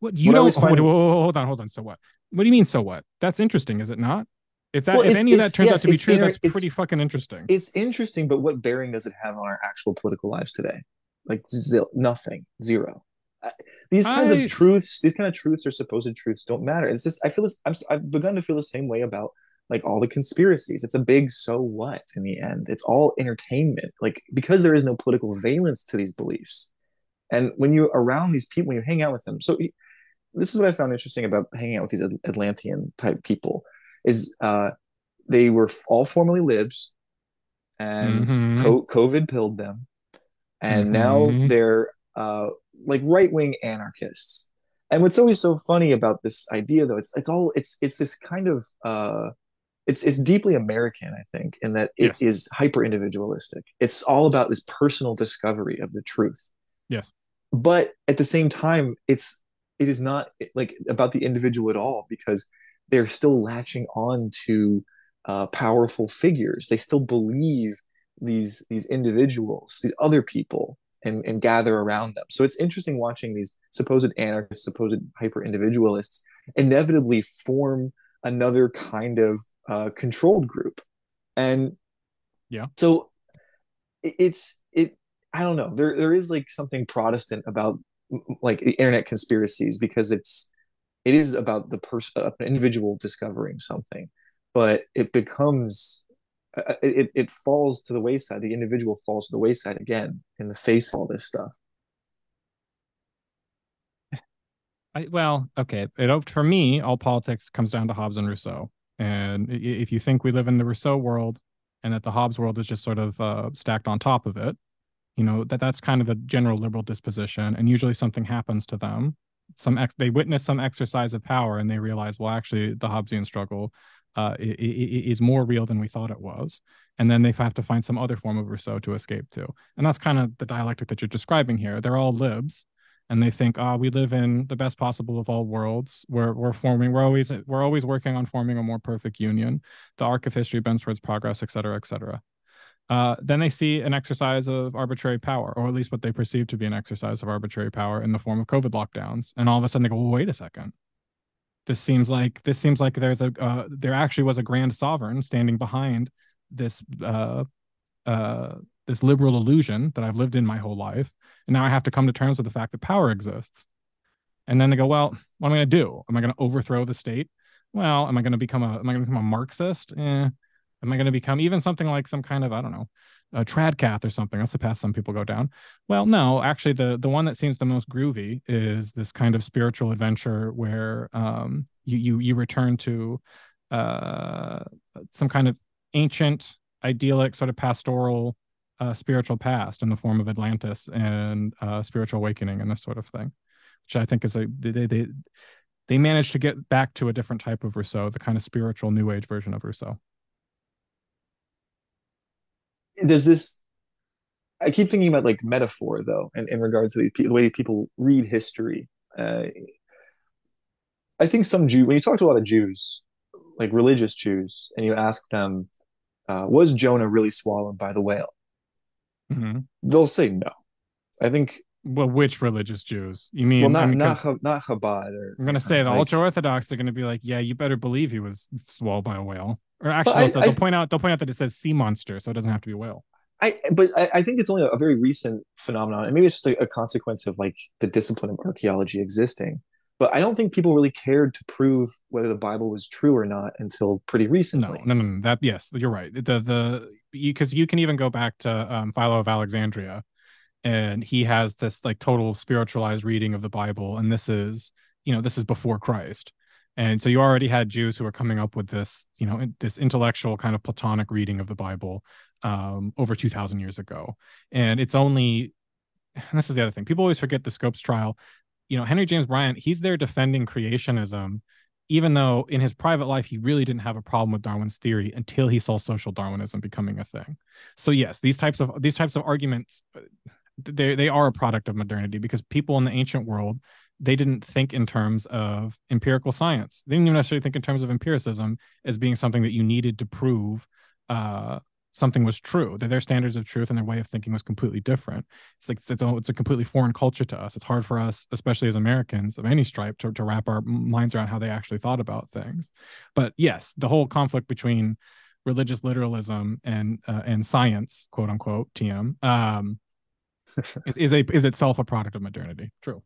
Speaker 7: What you
Speaker 6: What I
Speaker 7: don't?
Speaker 6: always find-
Speaker 7: hold, hold on, hold on. So what? What do you mean? So what? That's interesting, is it not? If that
Speaker 6: Well,
Speaker 7: if any of that turns out to be true,
Speaker 6: inter-
Speaker 7: that's pretty fucking interesting.
Speaker 6: it's interesting, but what bearing does it have on our actual political lives today? Like zil, nothing, zero. I- These kinds
Speaker 7: I-
Speaker 6: of truths, these kind of truths or supposed truths don't matter. It's just I feel this. I'm, I've begun to feel the same way about like all the conspiracies. It's a big so what in the end. It's all entertainment. Like because there is no political valence to these beliefs, and when you're around these people, when you hang out with them, so this is what I found interesting about hanging out with these Atlantean type people is uh, they were all formerly libs, and
Speaker 7: Mhm.
Speaker 6: co- COVID pilled them, and now
Speaker 7: Mhm.
Speaker 6: they're uh, like right wing anarchists. And what's always so funny about this idea, though, it's it's all it's it's this kind of uh, it's it's deeply American, I think, in that it
Speaker 7: Yes.
Speaker 6: is hyper individualistic. It's all about this personal discovery of the truth
Speaker 7: yes.
Speaker 6: but at the same time it's it is not like about the individual at all because they're still latching on to uh, powerful figures they still believe these these individuals these other people and and gather around them so it's interesting watching these supposed anarchists supposed hyper individualists inevitably form another kind of uh, controlled group and
Speaker 7: Yeah.
Speaker 6: so it's it I don't know. There there is like something Protestant about like the internet conspiracies because it's it is about the person an individual discovering something, but it becomes uh, it it falls to the wayside. The individual falls to the wayside again in the face of all this stuff.
Speaker 7: I, well, okay. It for me, all politics comes down to Hobbes and Rousseau. And if you think we live in the Rousseau world, and that the Hobbes world is just sort of uh, stacked on top of it, you know that that's kind of the general liberal disposition. And usually something happens to them. Some ex- they witness some exercise of power, and they realize, well, actually, the Hobbesian struggle uh, is more real than we thought it was. And then they have to find some other form of Rousseau to escape to. And that's kind of the dialectic that you're describing here. They're all libs and they think, ah, we live in the best possible of all worlds. We're we're forming, we're always we're always working on forming a more perfect union. The arc of history bends towards progress, et cetera, et cetera. Uh, then they see an exercise of arbitrary power, or at least what they perceive to be an exercise of arbitrary power in the form of COVID lockdowns. And all of a sudden they go, well, wait a second. this seems like this seems like there's a uh, there actually was a grand sovereign standing behind this uh uh this liberal illusion that I've lived in my whole life, and now I have to come to terms with the fact that power exists. And then they go, well, what am I going to do? Am I going to overthrow the state? Well, am I going to become a am I going to become a Marxist? Eh. Am I going to become even something like some kind of I don't know, a tradcath or something? That's the path some people go down. Well, no, actually, the the one that seems the most groovy is this kind of spiritual adventure where um, you you you return to uh, some kind of ancient, idyllic, sort of pastoral, uh, spiritual past in the form of Atlantis and uh, spiritual awakening and this sort of thing, which I think is a they they they managed to get back to a different type of Rousseau, the kind of spiritual New Age version of Rousseau.
Speaker 6: does this i keep thinking about like metaphor though and in regards to these people the way people read history uh, i think some jew when you talk to a lot of jews like religious jews and you ask them uh, was jonah really swallowed by the whale
Speaker 7: Mm-hmm.
Speaker 6: they'll say no i think
Speaker 7: Well, which religious Jews? You mean?
Speaker 6: well not not not chabad or
Speaker 7: I'm gonna say the
Speaker 6: like-
Speaker 7: ultra orthodox. They're gonna be like, yeah, you better believe he was swallowed by a whale. Or actually,
Speaker 6: I-
Speaker 7: they'll,
Speaker 6: I-
Speaker 7: point out they'll point out that it says sea monster, so it doesn't have to be a whale.
Speaker 6: I but I, I think it's only a very recent phenomenon, and maybe it's just a, a consequence of like the discipline of archaeology existing. But I don't think people really cared to prove whether the Bible was true or not until pretty recently.
Speaker 7: no, no, no. That yes, you're right. The the because you, can even go back to um, Philo of Alexandria, and he has this like total spiritualized reading of the Bible, and this is you know this is before Christ, and so you already had Jews who were coming up with this you know this intellectual kind of Platonic reading of the Bible um, over two thousand years ago, and it's only and this is the other thing people always forget the Scopes trial. You know Henry James Bryant, he's there defending creationism even though in his private life he really didn't have a problem with Darwin's theory until he saw social Darwinism becoming a thing. So yes, these types of these types of arguments they they are a product of modernity because people in the ancient world they didn't think in terms of empirical science. They didn't even necessarily think in terms of empiricism as being something that you needed to prove uh, something was true. That their standards of truth and their way of thinking was completely different. It's like it's a, it's a completely foreign culture to us. It's hard for us, especially as Americans of any stripe, to, to wrap our minds around how they actually thought about things. But yes, the whole conflict between religious literalism and uh, and science, quote unquote, TM, um, is, is a is itself a product of modernity. True.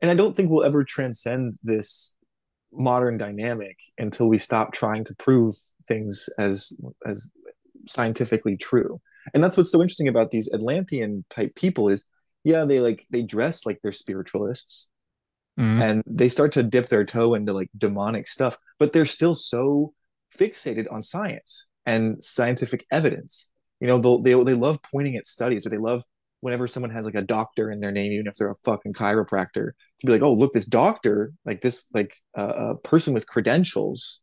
Speaker 6: and I don't think we'll ever transcend this modern dynamic until we stop trying to prove things as as scientifically true. And that's what's so interesting about these Atlantean type people is yeah, they like they dress like they're spiritualists
Speaker 7: Mhm.
Speaker 6: and they start to dip their toe into like demonic stuff, but they're still so fixated on science and scientific evidence. You know, they'll, they they love pointing at studies, or they love whenever someone has like a doctor in their name, even if they're a fucking chiropractor, to be like, oh, look, this doctor, like this, like uh, a person with credentials,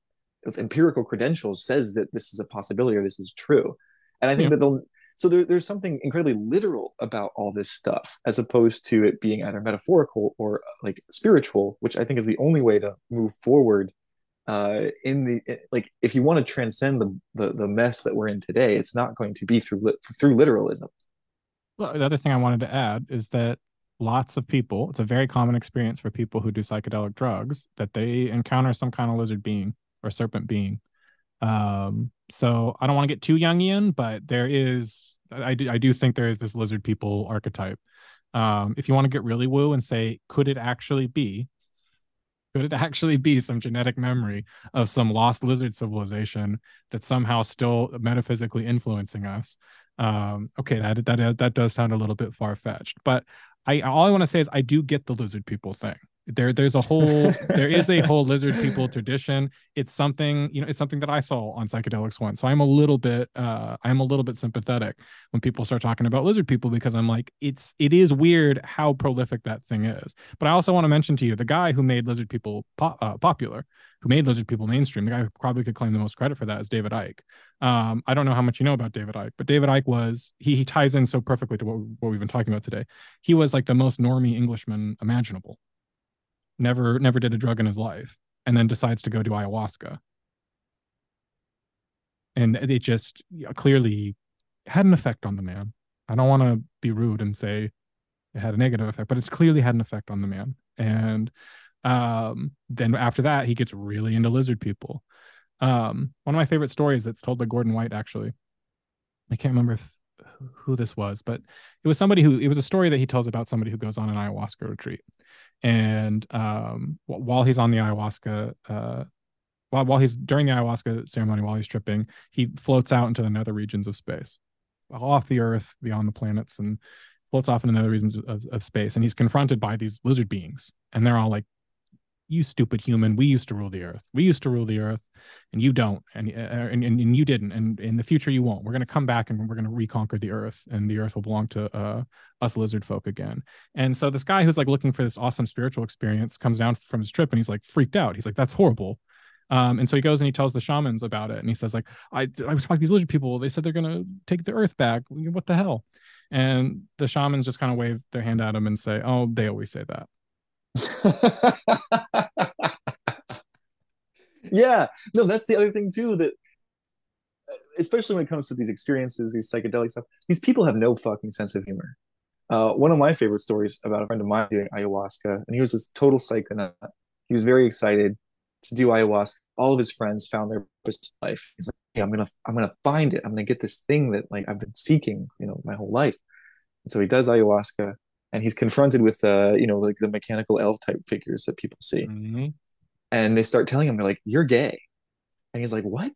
Speaker 6: with empirical credentials, says that this is a possibility or this is true. And I think
Speaker 7: Yeah.
Speaker 6: that they'll. So there, there's something incredibly literal about all this stuff, as opposed to it being either metaphorical or like spiritual, which I think is the only way to move forward uh, in the like if you want to transcend the, the the mess that we're in today, it's not going to be through lit- through literalism.
Speaker 7: Well, the other thing I wanted to add is that lots of people, it's a very common experience for people who do psychedelic drugs that they encounter some kind of lizard being or serpent being. Um, so I don't want to get too Jungian, but there is, I do, I do think there is this lizard people archetype. Um, if you want to get really woo and say, could it actually be? Could it actually be some genetic memory of some lost lizard civilization that's somehow still metaphysically influencing us? um okay that that that does sound a little bit far-fetched but i all i want to say is i do get the lizard people thing there there's a whole there is a whole lizard people tradition it's something you know it's something that i saw on psychedelics once so i'm a little bit uh i'm a little bit sympathetic when people start talking about lizard people because i'm like it's it is weird how prolific that thing is but i also want to mention to you the guy who made lizard people po- uh, popular who made lizard people mainstream the guy who probably could claim the most credit for that is david icke um, I don't know how much you know about David Icke, but David Icke was he, he ties in so perfectly to what, what we've been talking about today. He was like the most normie Englishman imaginable. Never never did a drug in his life, and then decides to go do ayahuasca, and it just clearly had an effect on the man. I don't want to be rude and say it had a negative effect, but it's clearly had an effect on the man. And Um, then after that, he gets really into lizard people. Um, one of my favorite stories that's told by Gordon White, actually. I can't remember if, who this was, but it was somebody who it was a story that he tells about somebody who goes on an ayahuasca retreat, and um, while he's on the ayahuasca, uh, while while he's during the ayahuasca ceremony, while he's tripping, he floats out into the nether regions of space, off the Earth, beyond the planets, and floats off into the nether regions of, of space, and he's confronted by these lizard beings, and they're all like you stupid human we used to rule the earth. We used to rule the earth and you don't and uh, and, and, and you didn't and in the future you won't. We're going to come back and we're going to reconquer the earth and the earth will belong to uh, us lizard folk again. And so this guy who's like looking for this awesome spiritual experience comes down from his trip and he's like freaked out. He's like that's horrible. Um, and so he goes and he tells the shamans about it and he says like i i was talking to these lizard people. They said they're going to take the earth back. What the hell? And the shamans just kind of wave their hand at him and say oh they always say that
Speaker 6: yeah. No that's the other thing too that especially when it comes to these experiences these psychedelic stuff these people have no fucking sense of humor. Uh, one of my favorite stories about a friend of mine doing ayahuasca and he was this total psychonaut. He was very excited to do ayahuasca. All of his friends found their purpose in life. He's like i'm gonna i'm gonna find it. I'm gonna get this thing that like i've been seeking you know my whole life. And so he does ayahuasca and he's confronted with uh you know like the mechanical elf type figures that people see.
Speaker 7: Mhm.
Speaker 6: and they start telling him they're like you're gay. And he's like what?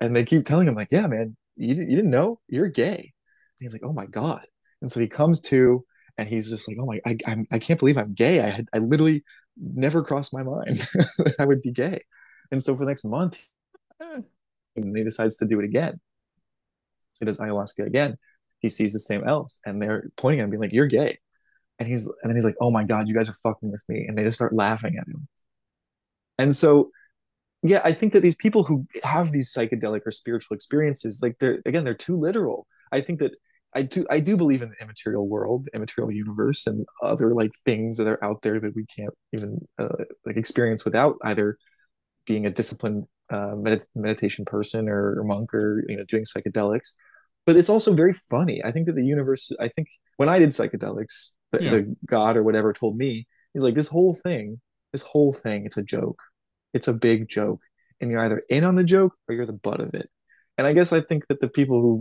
Speaker 6: And they keep telling him like yeah man you, you didn't know? You're gay. And he's like oh my god. And so he comes to and he's just like oh my i, I'm, I can't believe i'm gay. I had i literally never crossed my mind that i would be gay. And so for the next month and he decides to do it again. He does ayahuasca again he sees the same elves and they're pointing at him being like you're gay. And he's and then he's like oh my god you guys are fucking with me. And they just start laughing at him. And so yeah i think that these people who have these psychedelic or spiritual experiences like they're again they're too literal. I think that i do i do believe in the immaterial world immaterial universe and other like things that are out there that we can't even uh, like experience without either being a disciplined uh, med- meditation person or, or monk or you know doing psychedelics but it's also very funny. I think that the universe i think when i did psychedelics the,
Speaker 7: Yeah.
Speaker 6: the god or whatever told me he's like this whole thing this whole thing it's a joke. It's a big joke. And you're either in on the joke or you're the butt of it. And i guess i think that the people who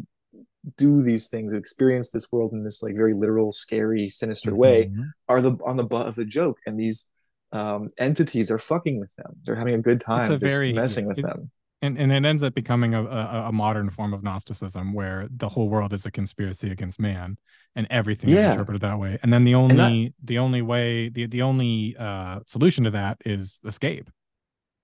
Speaker 6: do these things experience this world in this like very literal scary sinister way
Speaker 7: Mhm.
Speaker 6: are the on the butt of the joke. And these um entities are fucking with them. They're having a good time
Speaker 7: It's
Speaker 6: a
Speaker 7: very-
Speaker 6: messing with
Speaker 7: it-
Speaker 6: them
Speaker 7: and and it ends up becoming a, a, a modern form of Gnosticism where the whole world is a conspiracy against man and everything is interpreted that way. And then the only
Speaker 6: that-
Speaker 7: the only way the the only uh, solution to that is escape,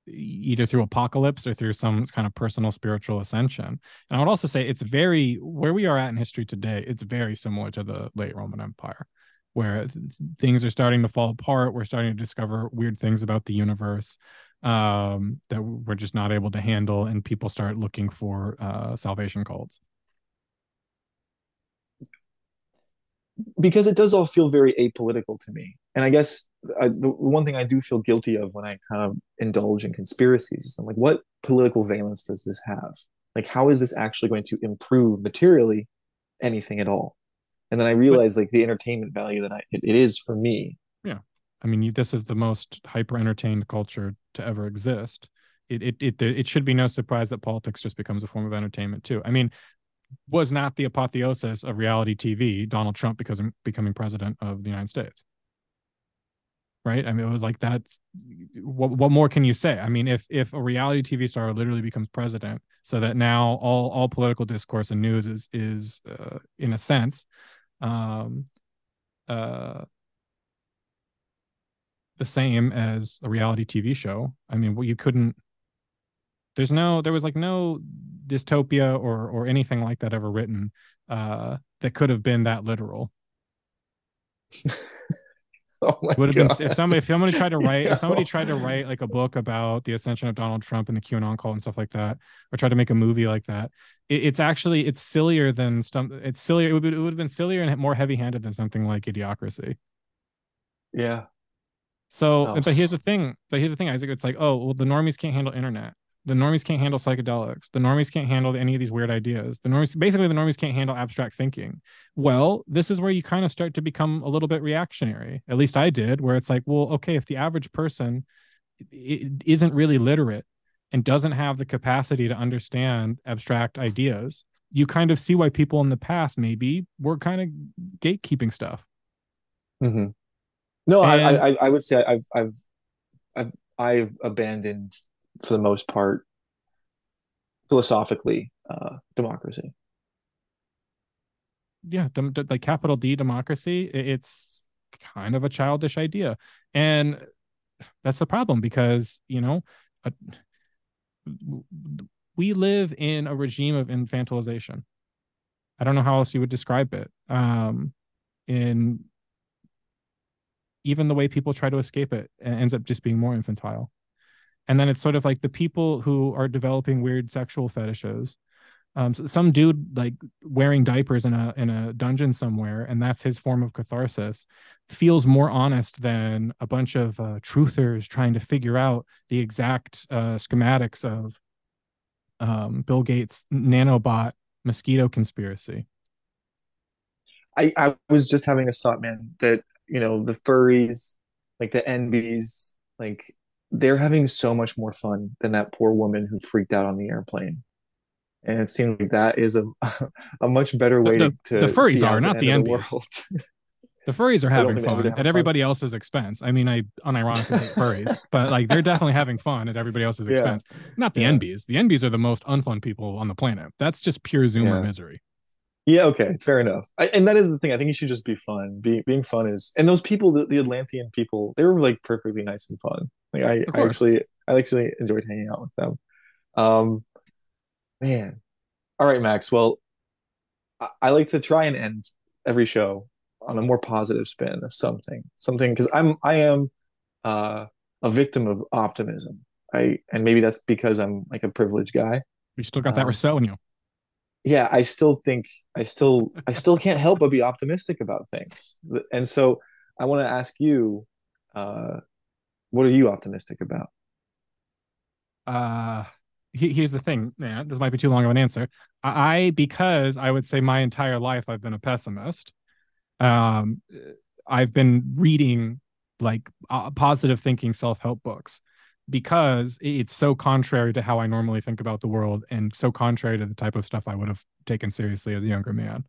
Speaker 7: either through apocalypse or through some kind of personal spiritual ascension. And I would also say it's very where we are at in history today. It's very similar to the late Roman Empire. Where th- things are starting to fall apart, we're starting to discover weird things about the universe um, that we're just not able to handle, and people start looking for uh, salvation cults.
Speaker 6: because it does all feel very apolitical to me. And I guess I, the one thing I do feel guilty of when I kind of indulge in conspiracies is I'm like, what political valence does this have? Like, how is this actually going to improve materially anything at all? And then I realize like the entertainment value that I, it, it is for me.
Speaker 7: I mean, you, this is the most hyper entertained culture to ever exist. It, it it it should be no surprise that politics just becomes a form of entertainment too. I mean, was not the apotheosis of reality TV Donald Trump because becoming president of the United States? Right? I mean, it was like that. What what more can you say? I mean, if if a reality TV star literally becomes president, so that now all all political discourse and news is is uh, in a sense, um, uh the same as a reality TV show. I mean, well, you couldn't. There's no, there was like no dystopia or or anything like that ever written uh, that could have been that literal.
Speaker 6: Oh my
Speaker 7: would have
Speaker 6: God.
Speaker 7: been if somebody if somebody tried to write if somebody tried to write like a book about the ascension of Donald Trump and the QAnon cult and stuff like that, or tried to make a movie like that. It, it's actually it's sillier than some. It's sillier. It would, it would have been sillier and more heavy handed than something like Idiocracy.
Speaker 6: Yeah.
Speaker 7: So,
Speaker 6: Oh.
Speaker 7: but here's the thing. But here's the thing, Isaac. It's like, oh, well, the normies can't handle internet. The normies can't handle psychedelics. The normies can't handle any of these weird ideas. The normies, basically, the normies can't handle abstract thinking. Well, this is where you kind of start to become a little bit reactionary. At least I did, where it's like, well, okay, if the average person isn't really literate and doesn't have the capacity to understand abstract ideas, you kind of see why people in the past maybe were kind of gatekeeping stuff.
Speaker 6: hmm No, I,
Speaker 7: And-
Speaker 6: I, I- I would say I've, I've, I've, I've abandoned for the most part philosophically uh, democracy.
Speaker 7: yeah dem- de- like capital d democracy it's kind of a childish idea and that's the problem because you know a, we live in a regime of infantilization i don't know how else you would describe it um in even the way people try to escape it e- ends up just being more infantile and then it's sort of like the people who are developing weird sexual fetishes um, s- some dude like wearing diapers in a in a dungeon somewhere, and that's his form of catharsis, feels more honest than a bunch of uh, truthers trying to figure out the exact uh, schematics of um, Bill Gates' nanobot mosquito conspiracy.
Speaker 6: I, I was just having this thought, man, that you know the furries, like the NBs, like they're having so much more fun than that poor woman who freaked out on the airplane. And it seemed like that is a a much better way
Speaker 7: The-
Speaker 6: to,
Speaker 7: the furries are, not the
Speaker 6: end of
Speaker 7: NBs.
Speaker 6: world.
Speaker 7: The furries are having
Speaker 6: think that was
Speaker 7: fun at
Speaker 6: fun.
Speaker 7: everybody else's expense. I mean, I unironically hate furries, but like they're definitely having fun at everybody else's
Speaker 6: Yeah.
Speaker 7: expense. Not the
Speaker 6: Yeah.
Speaker 7: NBs. The NBs are the most unfun people on the planet. That's just pure Zoomer
Speaker 6: Yeah.
Speaker 7: misery.
Speaker 6: Yeah, okay, fair enough. I, and that is the thing. I think you should just be fun. Be, being fun is, and those people, the, the Atlantean people, they were like perfectly nice and fun. Like I, I actually, I actually enjoyed hanging out with them. Um, man, all right, Max. Well, I, I like to try and end every show on a more positive spin of something, something because I'm, I am, uh, a victim of optimism. I, and maybe that's because I'm like a privileged guy.
Speaker 7: You still got that
Speaker 6: Um,
Speaker 7: Rousseau in you.
Speaker 6: Yeah, I still think I still I still can't help but be optimistic about things. And so I want to ask you, uh, what are you optimistic about?
Speaker 7: uh he, here's the thing man this might be too long of an answer I, because i would say my entire life i've been a pessimist um i've been reading like uh, positive thinking self-help books because it's so contrary to how i normally think about the world and so contrary to the type of stuff i would have taken seriously as a younger man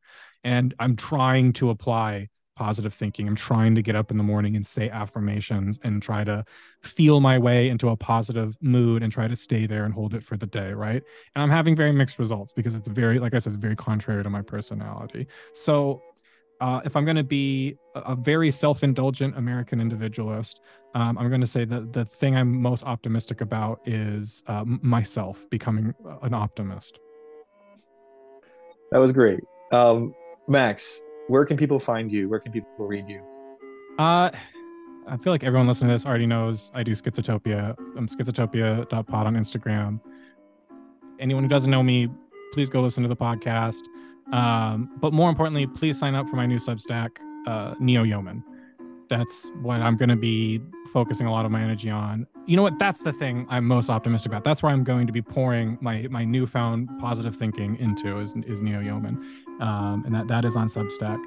Speaker 7: and i'm trying to apply positive thinking i'm trying to get up in the morning and say affirmations and try to feel my way into a positive mood and try to stay there and hold it for the day, right? And I'm having very mixed results because it's very, like I said, it's very contrary to my personality. So, uh, if I'm going to be a, a very self-indulgent American individualist, um, I'm going to say that the thing I'm most optimistic about is uh, myself becoming an optimist.
Speaker 6: That was great, um, Max. Where can people find you? Where can people read you?
Speaker 7: Uh, I feel like everyone listening to this already knows I do Schizotopia. I'm schizotopia.pod on Instagram. Anyone who doesn't know me, please go listen to the podcast. Um, but more importantly, please sign up for my new Substack, uh, Neo Yeoman. That's what I'm going to be focusing a lot of my energy on. You know what? That's the thing I'm most optimistic about. That's where I'm going to be pouring my my newfound positive thinking into is is Neo Yeoman, um, and that that is on Substack.